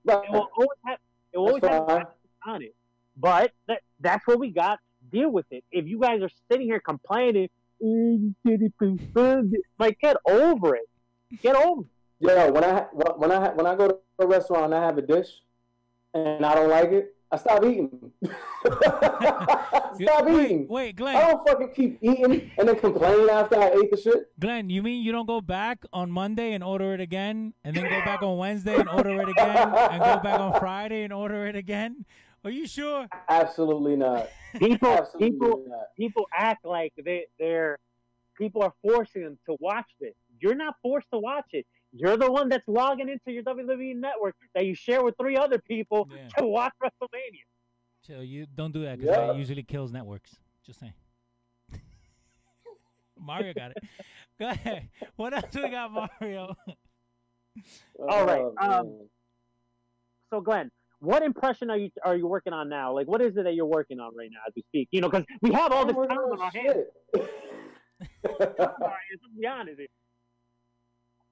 It will always have, it will always have fine. on it. But that, that's what we got. Deal with it. If you guys are sitting here complaining, "Mm, like get over it. Get over it. Yo, when I when I when I go to a restaurant and I have a dish and I don't like it, I stop eating. stop wait, eating. Wait, Glenn. I don't fucking keep eating and then complain after I ate the shit. Glenn, you mean you don't go back on Monday and order it again, and then go back on Wednesday and order it again, and go back on Friday and order it again? Are you sure? Absolutely not. People, Absolutely people, not. people act like they, they're people are forcing them to watch this. You're not forced to watch it. You're the one that's logging into your WWE network that you share with three other people Yeah. to watch WrestleMania. Chill, you don't do that because Yeah. that usually kills networks. Just saying. Mario got it. Go ahead. What else we got, Mario? All right, Oh, um. So, Glenn, what impression are you are you working on now? Like, what is it that you're working on right now as we speak? You know, because we have all this time on our hands. be honest.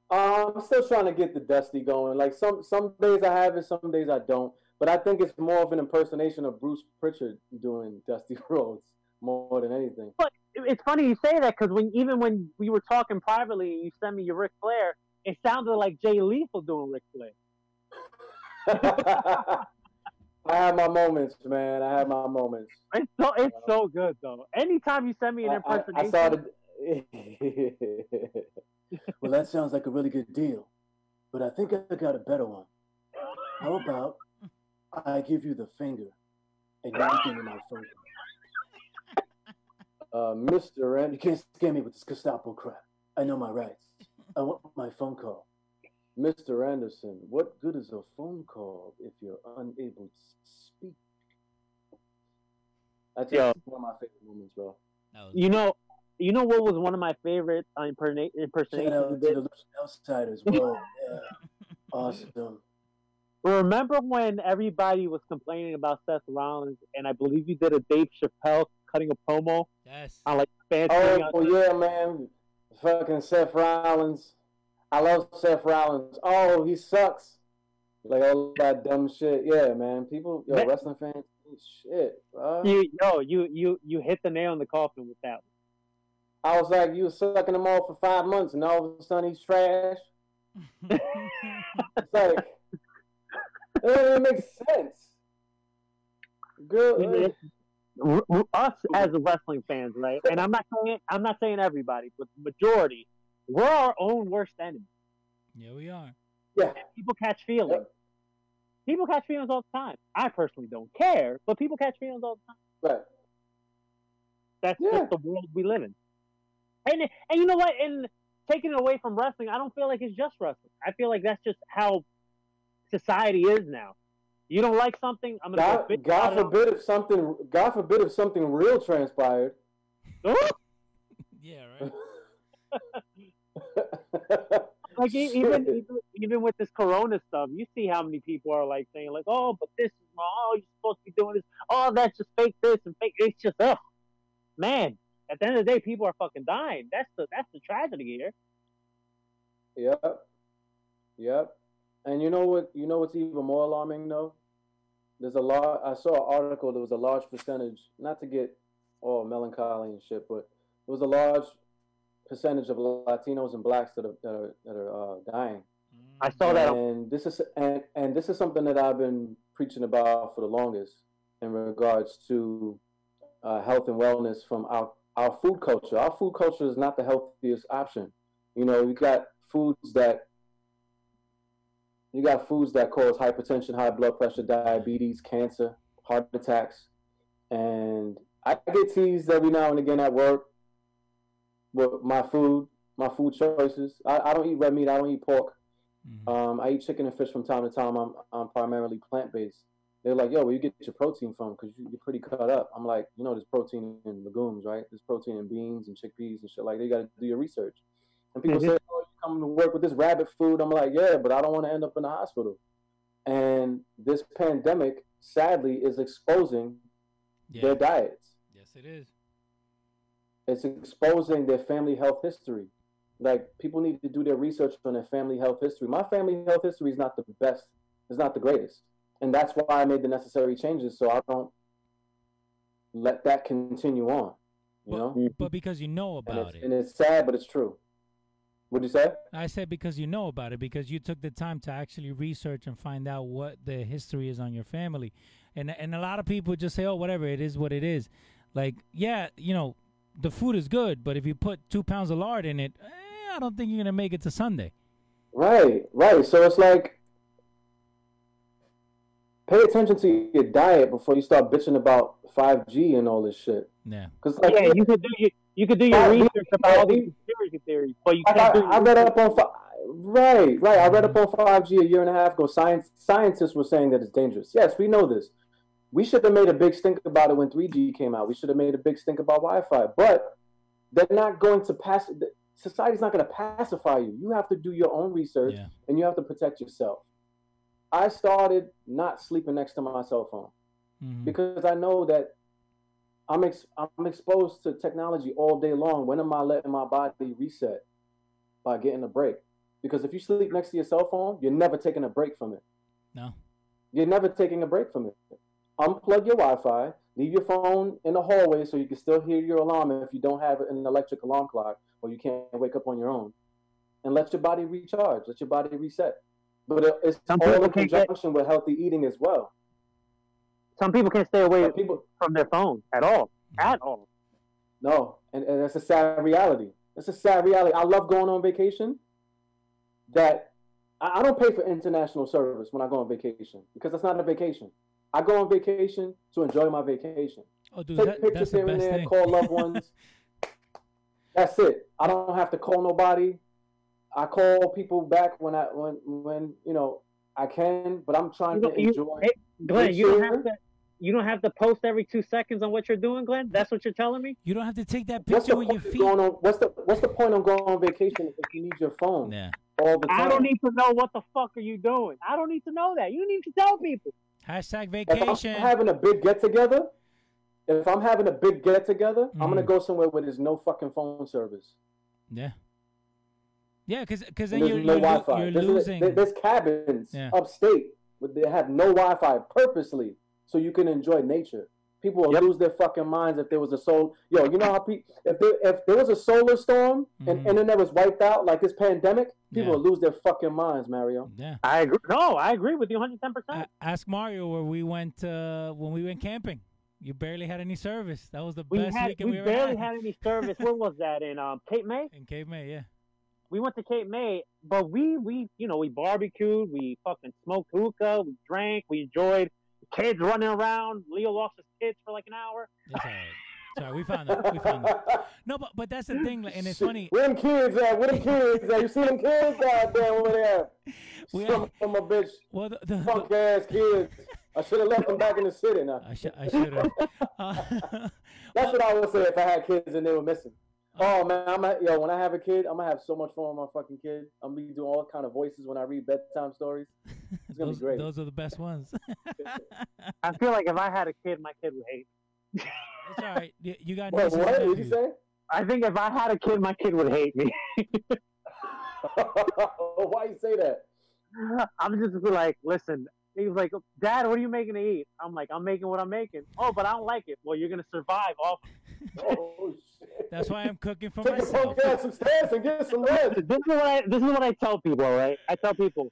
Um, I'm still trying to get the Dusty going. Like some some days I have it, some days I don't. But I think it's more of an impersonation of Bruce Pritchard doing Dusty Rhodes more than anything. But It's funny you say that because when even when we were talking privately and you sent me your Ric Flair, it sounded like Jay Lethal doing Ric Flair. I have my moments, man. I have my moments. It's so it's so good though. Anytime you send me an I, I, impersonation, I saw the. well, that sounds like a really good deal, but I think I got a better one. How about I give you the finger and you give me my phone? Uh, Mister, and you can't scare me with this Gestapo crap. I know my rights. I want my phone call. Mr. Anderson, what good is a phone call if you're unable to speak? That's Yo. just one of my favorite moments, bro. You know, you know what was one of my favorite uh, imperna- Shout impersonations. out you to did? the Lucha Outsiders. Whoa, yeah. Awesome. Remember when everybody was complaining about Seth Rollins, and I believe you did a Dave Chappelle cutting a promo yes. on like fans. Oh, yeah, man. Fucking Seth Rollins. I love Seth Rollins. Oh, he sucks. Like all that dumb shit. Yeah, man. People, yo, Man. wrestling fans, shit, bro. You, yo, you, you, you hit the nail in the coffin with that. I was like, you was sucking him off for five months, and all of a sudden he's trash. It's like, it doesn't make sense. Good. One. Us as wrestling fans, right? And I'm not saying I'm not saying everybody, but the majority, we're our own worst enemy. yeah, we are. Yeah. People catch feelings. Yep. People catch feelings all the time. I personally don't care, but people catch feelings all the time. Right. That's Yeah. just the world we live in. And and you know what? And taking it away from wrestling, I don't feel like it's just wrestling. I feel like that's just how society is now. You don't like something, I'm gonna God, bitch God forbid if something, God forbid if something real transpired. Oh, Yeah, right. like even, even even with this corona stuff, you see how many people are like saying like, "Oh, but this is wrong. Oh, you're supposed to be doing this. Oh, that's just fake this and fake." It's just, oh, man. At the end of the day, people are fucking dying. That's the that's the tragedy here. Yep. Yep. And you know what? You know what's even more alarming though? There's a lot. I saw an article. There was a large percentage, not to get all melancholy and shit, but there was a large percentage of Latinos and blacks that are that are, that are uh, dying. I saw that. And this is and and this is something that I've been preaching about for the longest in regards to uh, health and wellness from our our food culture. Our food culture is not the healthiest option. You know, you got foods that you got foods that cause hypertension, high blood pressure, diabetes, cancer, heart attacks, and I get teased every now and again at work with my food, my food choices. I, I don't eat red meat. I don't eat pork. Mhm. Um, I eat chicken and fish from time to time. I'm, I'm primarily plant based. They're like, yo, where you get your protein from? Because you, you're pretty cut up. I'm like, you know, there's protein in legumes, right? There's protein in beans and chickpeas and shit. Like, you got to do your research. And people Mhm. say, oh, you come to work with this rabbit food. I'm like, yeah, but I don't want to end up in the hospital. And this pandemic, sadly, is exposing Yeah. their diets Yes, it is. It's exposing their family health history. Like people need to do their research on their family health history. My family health history is not the best, it's not the greatest, and that's why I made the necessary changes so I don't let that continue on. You But, know, mm-hmm. but because you know about it's, it. and it's sad, but it's true. What'd you say? I said because you know about it, because you took the time to actually research and find out what the history is on your family. And and a lot of people just say, Oh, whatever, it is what it is. Like, yeah, you know, the food is good, but if you put two pounds of lard in it, eh, I don't think you're gonna make it to Sunday. Right, right. So it's like pay attention to your diet before you start bitching about 5G and all this shit. Yeah. Because like yeah, you could do your you could do your research about all these conspiracy theories, but you can't do. I, I read up on fi- right, right. I read up on five G a year and a half ago. Science scientists were saying that it's dangerous. Yes, we know this, We should have made a big stink about it when 3G came out. We should have made a big stink about Wi-Fi. But they're not going to pass. Society's not going to pacify you. You have to do your own research Yeah. and you have to protect yourself. I started not sleeping next to my cell phone Mhm. because I know that I'm ex- I'm exposed to technology all day long. When am I letting my body reset by getting a break? Because if you sleep next to your cell phone, you're never taking a break from it. No. You're never taking a break from it. Unplug your Wi-Fi. Leave your phone in the hallway so you can still hear your alarm if you don't have an electric alarm clock or you can't wake up on your own. And let your body recharge. Let your body reset. But it's Some all in can't get- conjunction with healthy eating as well. Some people can't stay away people, from their phone at all. Mm-hmm. At all. No, and, and that's a sad reality. It's a sad reality. I love going on vacation. That I, I don't pay for international service when I go on vacation because that's not a vacation. I go on vacation to enjoy my vacation. Oh, dude, Take that, pictures that's the here and there, thing. call loved ones. that's it. I don't have to call nobody. I call people back when I when when you know I can, but I'm trying You to you- enjoy. hey, Glenn, you don't have to. You don't have to post every two seconds on what you're doing, Glenn. That's what you're telling me. You don't have to take that What's picture the with your feet. going on? What's the What's the point of going on vacation if you need your phone Yeah. all the time? I don't need to know what the fuck are you doing. I don't need to know that. You don't need to tell people. Hashtag vacation. if. I'm having a big get together, if I'm having a big get together, I'm gonna Mhm. go somewhere where there's no fucking phone service. Yeah. Yeah, because because then you're, no you're, Wi-Fi. you're There's, losing. there- there's cabins Yeah. upstate where they have no Wi-Fi purposely so you can enjoy nature. People will Yep. lose their fucking minds if there was a soul. Yo, you know how people if there if there was a solar storm and Mhm. internet was wiped out like this pandemic, people Yeah. will lose their fucking minds, Mario. yeah. I agree. No, I agree with you 110. percent ask Mario where we went uh, when we went camping. You barely had any service. That was the We best had weekend we we, ever barely had. had any service. Where was that in um, Cape May? in Cape May. Yeah. We went to Cape May, but we we you know we barbecued, we fucking smoked hookah, we drank, we enjoyed. Kids running around. Leo lost his kids for like an hour. It's all right. It's all right. We found them. We found them. No, but but that's the thing, and it's Shit, funny. Where them kids at? Where them kids at? You see them kids? Goddamn, over there. We Some had- of my bitch, Well, the, the, punk ass kids. I should have left them back in the city now. I should I should have. Uh, That's what I would say if I had kids and they were missing. Oh man, I'm at, yo. When I have a kid, I'm gonna have so much fun with my fucking kid. I'm gonna be doing all kind of voices when I read bedtime stories. It's gonna those, be great. those are the best ones. I feel like if I had a kid, my kid would hate. it's all right. You, you got What? nieces What did you say? I think if I had a kid, my kid would hate me. Why you say that? I'm just like, listen. He was like, Dad, what are you making to eat? I'm like, I'm making what I'm making. Oh, but I don't like it. Well, you're gonna survive off. Oh shit. That's why I'm cooking for Take your myself. punk ass upstairs and get some rest. This is what I. This is what I tell people. Right? I tell people,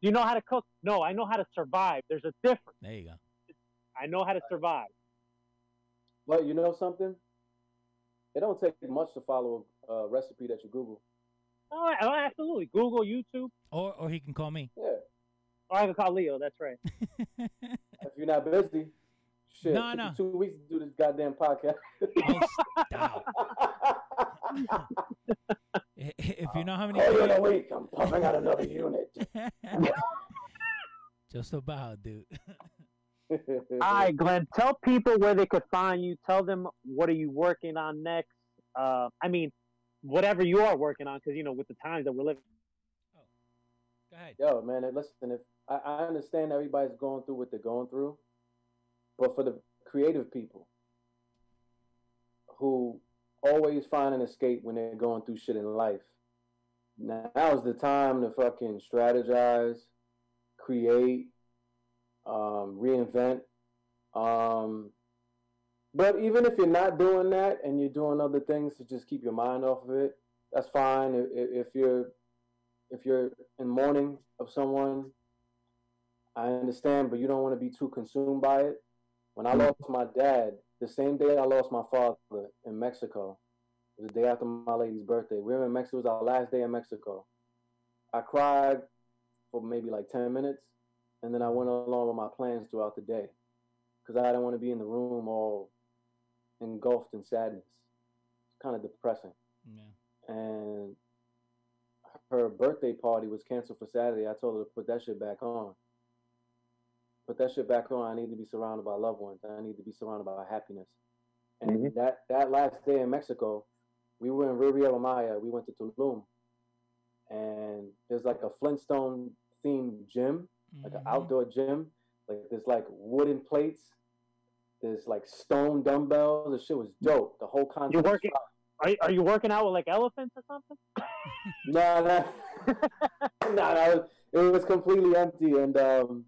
do you know how to cook? No, I know how to survive. There's a difference. There you go. I know how to survive. But you know something? It don't take much to follow a uh, recipe that you Google. Oh, oh, absolutely. Google, YouTube, Or or he can call me. Yeah. or I can call Leo. That's right. If you're not busy, shit. No, no. two weeks to do this goddamn podcast. Oh, stop. I- if you know how many Call in a week. I'm pumping out another unit. Just about, dude. All right, Glenn. Tell people where they could find you. Tell them what are you working on next. Uh, I mean, whatever you are working on, because you know, with the times that we're living. Go ahead. Yo, man, listen, if I, I understand everybody's going through what they're going through, but for the creative people who always find an escape when they're going through shit in life, now is the time to fucking strategize, create, um, reinvent. Um, but even if you're not doing that and you're doing other things to just keep your mind off of it, that's fine. If, if you're if you're in mourning of someone, I understand, but you don't want to be too consumed by it. When I lost my dad, the same day I lost my father in Mexico, it was the day after my lady's birthday. We were in Mexico, it was our last day in Mexico. I cried for maybe like 10 minutes, and then I went along with my plans throughout the day because I didn't want to be in the room all engulfed in sadness. It's kind of depressing Yeah. and her birthday party was canceled for Saturday. I told her to put that shit back on. Put that shit back on. I need to be surrounded by loved ones. I need to be surrounded by happiness. And Mhm. that that last day in Mexico, we were in Riviera Maya. We went to Tulum, and there's like a Flintstone themed gym, like an outdoor gym. Like there's like wooden plates. There's like stone dumbbells. The shit was dope. The whole concept. You're working. Are, are you working out with like elephants or something? No, no, no, no. It was completely empty, and um,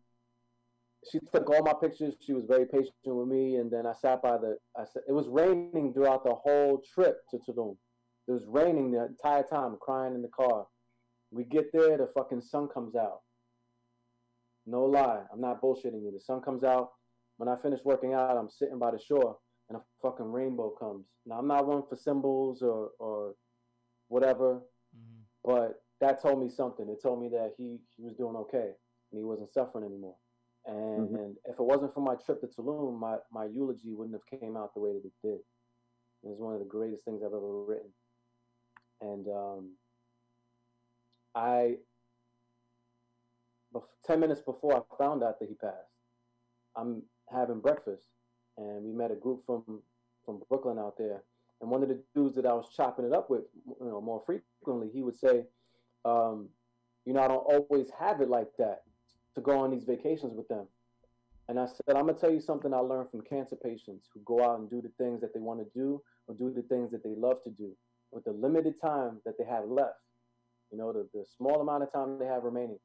she took all my pictures. She was very patient with me, and then I sat by the. I said it was raining throughout the whole trip to Tulum. It was raining the entire time, crying in the car. We get there, the fucking sun comes out. No lie, I'm not bullshitting you. The sun comes out. When I finish working out, I'm sitting by the shore, and a fucking rainbow comes. Now I'm not one for symbols or or whatever Mhm. but that told me something. It told me that he, he was doing okay and he wasn't suffering anymore. And, Mhm. and if it wasn't for my trip to Tulum, my, my eulogy wouldn't have came out the way that it did. It was one of the greatest things I've ever written. And um, I, bef- 10 minutes before I found out that he passed, I'm having breakfast and we met a group from, from Brooklyn out there. And one of the dudes that I was chopping it up with, you know, more frequently, he would say, um, you know, I don't always have it like that to go on these vacations with them. And I said, I'm gonna tell you something I learned from cancer patients who go out and do the things that they want to do or do the things that they love to do with the limited time that they have left. You know, the, the small amount of time they have remaining.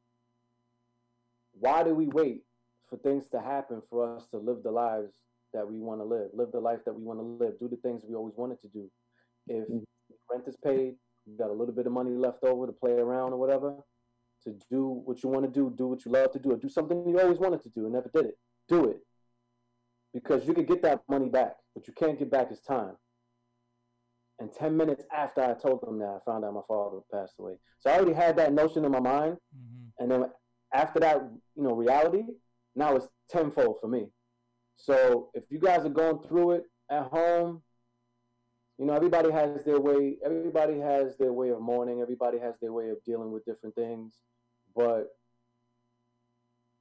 Why do we wait for things to happen for us to live the lives that we want to live, live the life that we want to live, do the things we always wanted to do? If Mhm. rent is paid, you got a little bit of money left over to play around or whatever, to do what you want to do, do what you love to do, or do something you always wanted to do and never did it. Do it. Because you could get that money back, but you can't get back his time. And 10 minutes after I told them that, I found out my father passed away. So I already had that notion in my mind. Mhm. And then after that, you know, reality, now it's tenfold for me. So if you guys are going through it at home, you know, everybody has their way, everybody has their way of mourning, everybody has their way of dealing with different things. But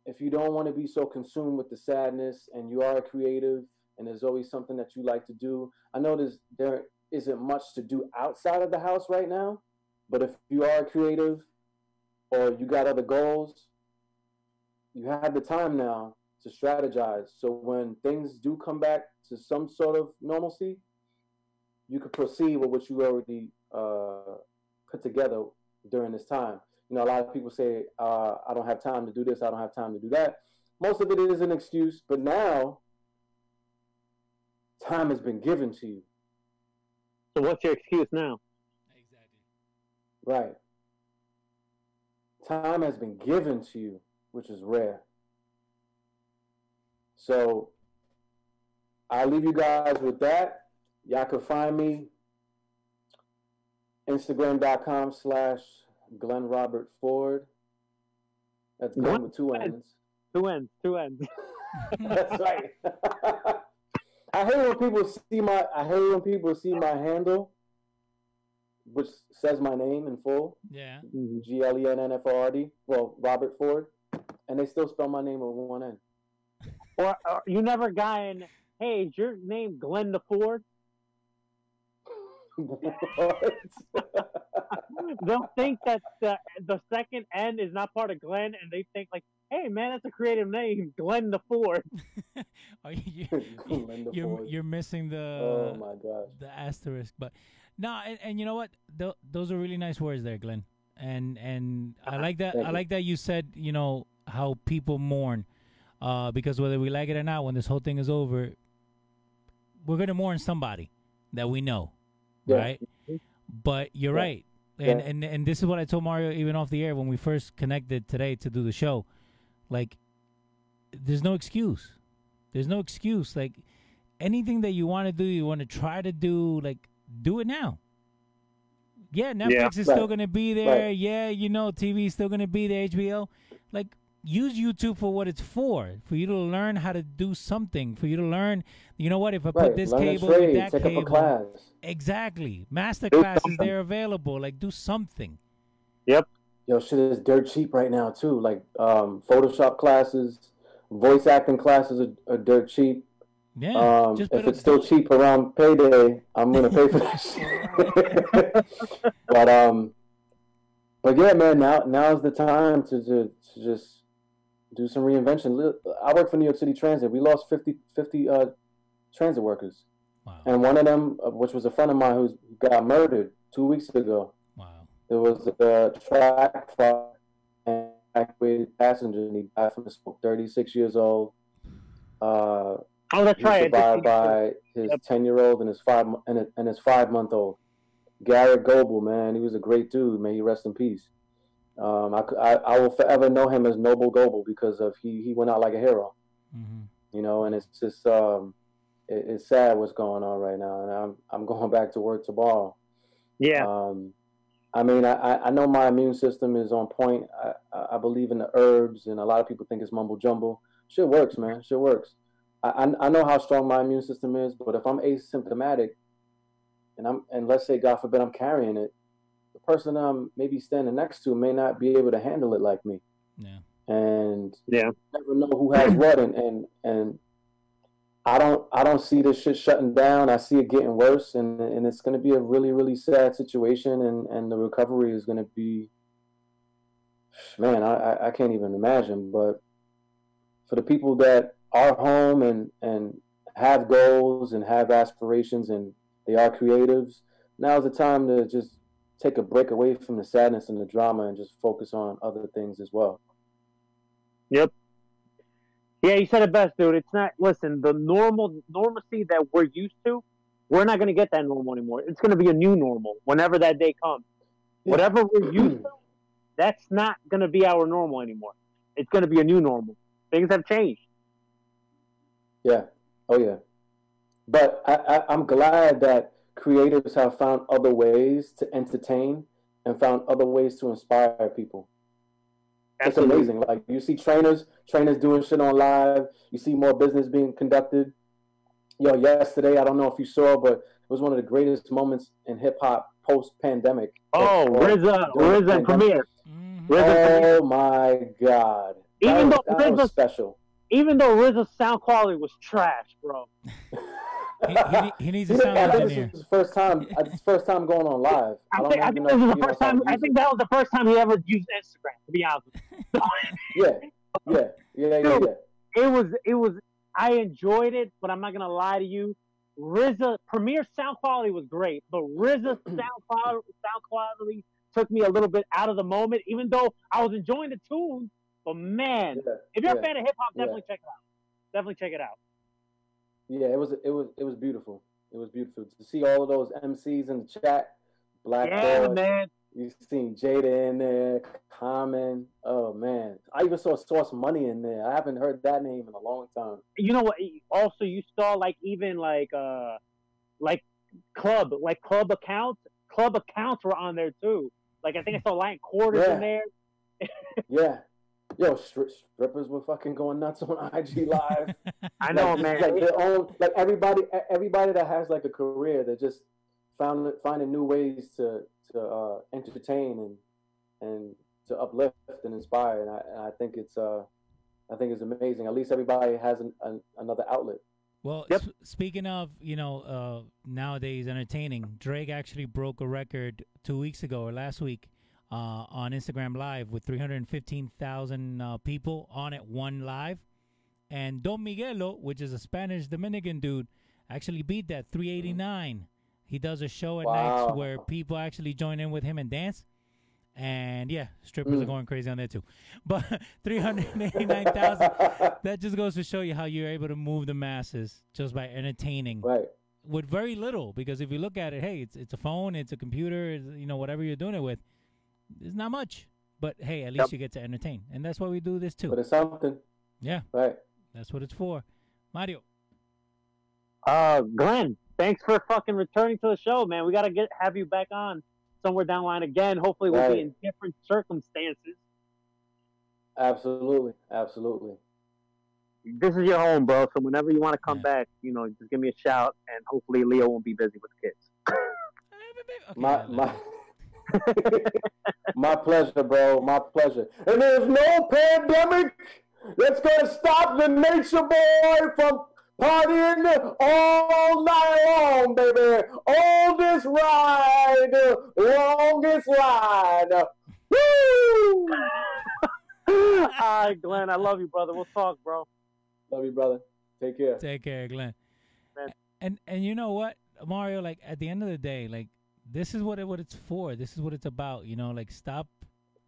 if you don't want to be so consumed with the sadness and you are a creative and there's always something that you like to do, I know there's, there isn't much to do outside of the house right now, but if you are a creative or you got other goals, you have the time now to strategize. So when things do come back to some sort of normalcy, you could proceed with what you already uh, put together during this time. You know, a lot of people say, uh, I don't have time to do this, I don't have time to do that. Most of it is an excuse, but now time has been given to you. So what's your excuse now? Exactly. Right. Time has been given to you, which is rare. So I'll leave you guys with that. Y'all can find me Instagram.com slash Glenn Robert Ford. That's Glenn Glenn with two Ford. N's. Two ends, two ends. That's right. I hate when people see my I hate when people see my handle, which says my name in full. Yeah. Mm-hmm. G L E N N F O R D. Well, Robert Ford, and they still spell my name with one N. Or, or you never got in, hey, is your name Glenn the Ford? What? They'll think that the, the second N is not part of Glenn, and they think like, hey, man, that's a creative name, Glenn the Ford. Are you, Glenn the you're Ford. you're missing the oh my gosh. the asterisk, but no, and, and you know what? Th- those are really nice words there, Glenn. And and I like that. Thank I you. like that you said, you know, how people mourn, uh, because whether we like it or not, when this whole thing is over, we're gonna mourn somebody that we know, Yeah. right? But you're Yeah. right, and, Yeah. and and this is what I told Mario even off the air when we first connected today to do the show. Like, there's no excuse. There's no excuse. Like anything that you want to do, you want to try to do, like do it now. Yeah, Netflix is still gonna be there. Right. Yeah, you know, TV is still gonna be there. HBO, like use YouTube for what it's for. For you to learn how to do something. For you to learn, you know what? If I put this Learn cable a with trade. that Take cable, up a class. exactly. Master classes something. they're available. Like do something. Yep. Yo, shit is dirt cheap right now too. Like um, Photoshop classes, voice acting classes are, are dirt cheap. Yeah. Um, just if better it's still do cheap around payday, I'm gonna pay for that shit. but um, but yeah, man, now now's the time to, to to just do some reinvention. I work for New York City Transit. We lost 50, 50 uh, transit workers, Wow. and one of them, uh, which was a friend of mine, who got murdered two weeks ago. Wow. There was a track fire and evacuated passenger, and he died from the smoke. Thirty six years old. Uh, Oh, that's he right. I survived by his Yep. ten year old and his five and, and his five month old. Garrett Goble, man, he was a great dude. May he rest in peace. Um, I, I, I will forever know him as Noble Goble because of he he went out like a hero, hmm you know. And it's just um, it, it's sad what's going on right now, and I'm I'm going back to work tomorrow. Yeah. Um, I mean, I, I- know my immune system is on point. I, I believe in the herbs, and a lot of people think it's mumble jumble. Shit works, man. Shit works. I, I know how strong my immune system is, but if I'm asymptomatic, and I'm and let's say God forbid I'm carrying it, person I'm maybe standing next to may not be able to handle it like me, Yeah. and Yeah. never know who has what, and and and I don't I don't see this shit shutting down. I see it getting worse, and and it's going to be a really really sad situation, and and the recovery is going to be, man, I I- I can't even imagine. But for the people that are home and and have goals and have aspirations and they are creatives, now's the time to just take a break away from the sadness and the drama and just focus on other things as well. Yep. Yeah, you said it best, dude. It's not. Listen, the normal normalcy that we're used to, we're not going to get that normal anymore. It's going to be a new normal whenever that day comes. Yeah. Whatever we're used to, that's not going to be our normal anymore. It's going to be a new normal. Things have changed. Yeah. Oh yeah. But I, I, I'm glad that creators have found other ways to entertain and found other ways to inspire people. It's amazing. Like you see trainers, trainers doing shit on live. You see more business being conducted. Yo, yesterday, I don't know if you saw, but it was one of the greatest moments in hip hop post pandemic. Oh, RZA, RZA premiere. Premier. Mhm. RZA. Oh my god. Even that, though was- that was special. Even though RZA's sound quality was trash, bro. He, he, he needs a sound I engineer. this is his first time. uh, It's first time going on live. I don't think, I think this if is the first knows how to time. I think that was the first time he ever used Instagram. To be honest, with you. Yeah, yeah, yeah, yeah, Dude. yeah. it was it was I enjoyed it, but I'm not gonna lie to you. RZA Premier sound quality was great, but RZA sound quality sound quality took me a little bit out of the moment, even though I was enjoying the tune. But man, yeah. if you're yeah. a fan of hip hop, Yeah. definitely check it out. Definitely check it out. Yeah, it was it was it was beautiful. It was beautiful to see all of those MCs in the chat. Black yeah, man. You seen Jada in there, Common. Oh man, I even saw Sauce Money in there. I haven't heard that name in a long time. You know what? Also, you saw like even like uh like club like club accounts. Club accounts were on there too. Like I think I saw Lion Quarters Yeah. in there. Yeah, yo, stri- strippers were fucking going nuts on IG Live. I know, like, man. Like their own, like everybody, everybody that has like a career that just found finding new ways to to uh, entertain and and to uplift and inspire, and I, and I think it's uh, I think it's amazing. At least everybody has an, an, another outlet. Well, Yep. sp- speaking of, you know, uh, nowadays entertaining, Drake actually broke a record two weeks ago or last week uh, on Instagram Live with 315,000 uh, people on it, one live. And Don Miguelo, which is a Spanish Dominican dude, actually beat that 389. He does a show at nights where people actually join in with him and dance. And yeah, strippers are Mm. going crazy on there too. But 389,000 that just goes to show you how you're able to move the masses just by entertaining right. with very little. Because if you look at it, hey, it's it's a phone, it's a computer, it's, you know, whatever you're doing it with, it's not much. But hey, at least Yep. you get to entertain, and that's why we do this too. But it's something, Yeah, right? that's what it's for. Mario, Uh, Glenn, thanks for fucking returning to the show, man. We gotta get have you back on somewhere down the line again. Hopefully, we'll be in different circumstances. Absolutely, absolutely. This is your home, bro. So whenever you want to come Yeah. back, you know, just give me a shout, and hopefully Leo won't be busy with the kids. Okay, My yeah, my my pleasure, bro. My pleasure. And there's no pandemic that's gonna stop the nature boy from partying all night long, baby. On this ride, longest ride. Woo! All right, Glenn, I love you, brother. We'll talk, bro. Love you, brother. Take care. Take care, Glenn. Man. And and you know what, Mario? Like at the end of the day, like this is what it, what it's for. This is what it's about. You know, like stop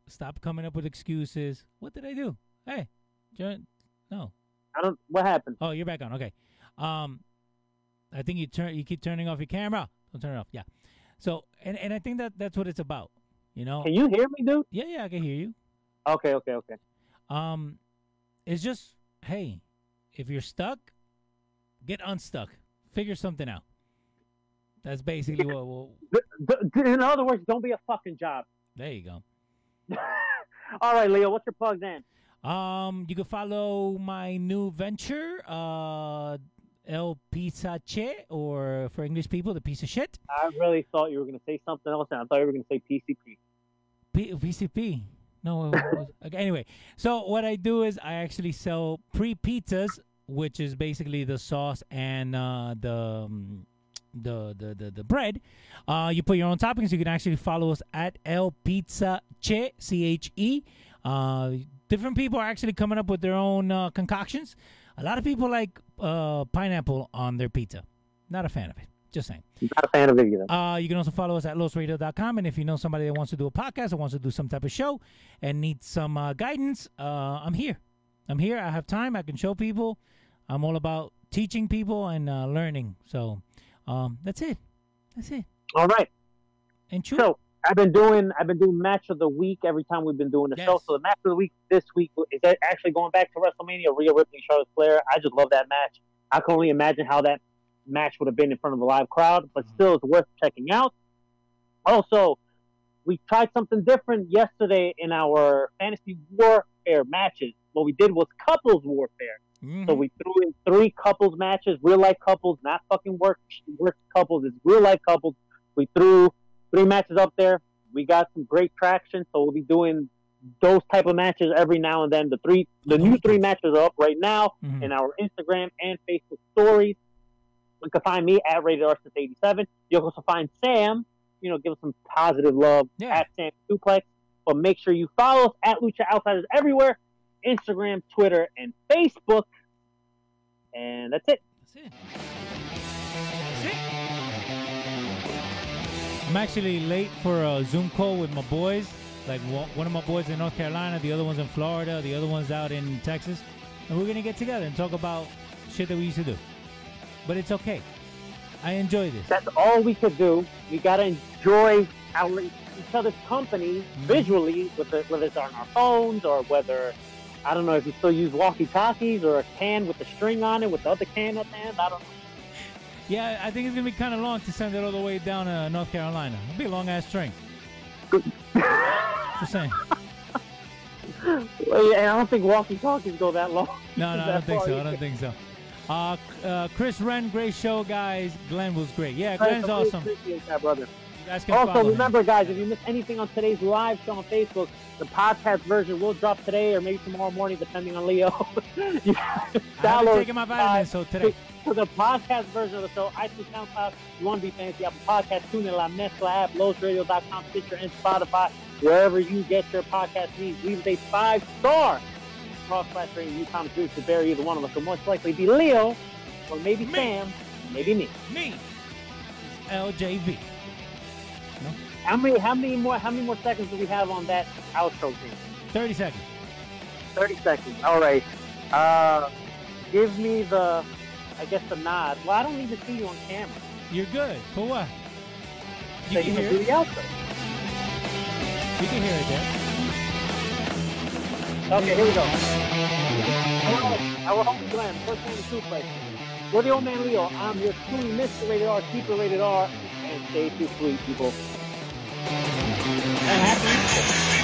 stop coming up with excuses. What did I do? Hey, Jen- no. I don't. What happened? Oh, you're back on. Okay. Um, I think you turn you keep turning off your camera. Don't turn it off. Yeah. So and and I think that that's what it's about. You know. Can you hear me, dude? Yeah, yeah, I can hear you. Okay, okay, okay. Um, it's just hey, if you're stuck, get unstuck. Figure something out. That's basically what. th- In other words, don't be a fucking job. there you go. All right, Leo, what's your plug then? Um, you can follow my new venture, uh, El Pizza Che, or for English people, the piece of shit. I really thought you were going to say something else, and I thought you were going to say PCP. P- PCP. No. was- okay, anyway, so what I do is I actually sell pre pizzas, which is basically the sauce and uh, the. Um, the, the, the, the bread. Uh, you put your own toppings. You can actually follow us at El Pizza Che, C H E. Uh, different people are actually coming up with their own uh, concoctions. A lot of people like uh, pineapple on their pizza. Not a fan of it. Just saying. Not a fan of it either. Uh, you can also follow us at losradio.com. And if you know somebody that wants to do a podcast or wants to do some type of show and needs some uh, guidance, uh, I'm here. I'm here. I have time. I can show people. I'm all about teaching people and uh, learning. So um, that's it. That's it. All right. And true. So I've been doing I've been doing match of the week every time we've been doing the show. So the match of the week this week is that actually going back to WrestleMania, Rhea Ripley, Charlotte Flair. I just love that match. I can only imagine how that match would have been in front of a live crowd, but still it's worth checking out. Also, we tried something different yesterday in our fantasy warfare matches. What we did was couples warfare. Mhm. So we threw in three couples matches, real life couples, not fucking work work couples. It's real life couples. We threw three matches up there. We got some great traction, so we'll be doing those type of matches every now and then. The three, the new three matches are up right now Mhm. in our Instagram and Facebook stories. You can find me at Rated since '87. You'll also find Sam. You know, give us some positive love Yeah. at Sam Suplex. But make sure you follow us at Lucha Outsiders everywhere Instagram, Twitter, and Facebook. And that's it. That's it. That's it. I'm actually late for a Zoom call with my boys. Like one of my boys in North Carolina, the other one's in Florida, the other one's out in Texas, and we're gonna get together and talk about shit that we used to do. But it's okay. I enjoy this. That's all we could do. We gotta enjoy our each other's company mm-hmm. visually, whether, whether it's on our phones or whether I don't know if you still use walkie-talkies or a can with the string on it with the other can at the end. I don't know. Yeah, I think it's gonna be kind of long to send it all the way down to North Carolina. It'll be a long ass train. Just saying. Well, yeah, I don't think walkie-talkies go that long. No, no, I don't think so. I don't think so. Uh, uh, Chris Wren, great show, guys. Glenn was great. Yeah, Glenn's I awesome. Appreciate that, brother. Also, follow him. remember, guys, if you missed anything on today's live show on Facebook, the podcast version will drop today or maybe tomorrow morning, depending on Leo. You I haven't download, taken my vitamins, so today. For the podcast version of the show, iTunes, SoundCloud, you want to be fancy, Apple Podcast, TuneIn, La Mezcla app, LosRadio.com, Stitcher, and Spotify, wherever you get your podcast needs. Leave us a five-star cross-class rating. You comment to bury either one of us. will most likely be Leo, or maybe Me. Sam, maybe me. Me, LJV. How many? How many more? How many more seconds do we have on that outro thing? 30 seconds. 30 seconds. All right. Uh, give me the, I guess the nod. Well, I don't need to see you on camera. You're good. For what? You So can you hear do it. the outro. You can hear it there. Okay, here we go. Our homie Glenn, first name is Suplex. We're the old man Leo. I'm your truly Mr. Rated R, Keeper Rated R, and stay too sweet, people. Happy.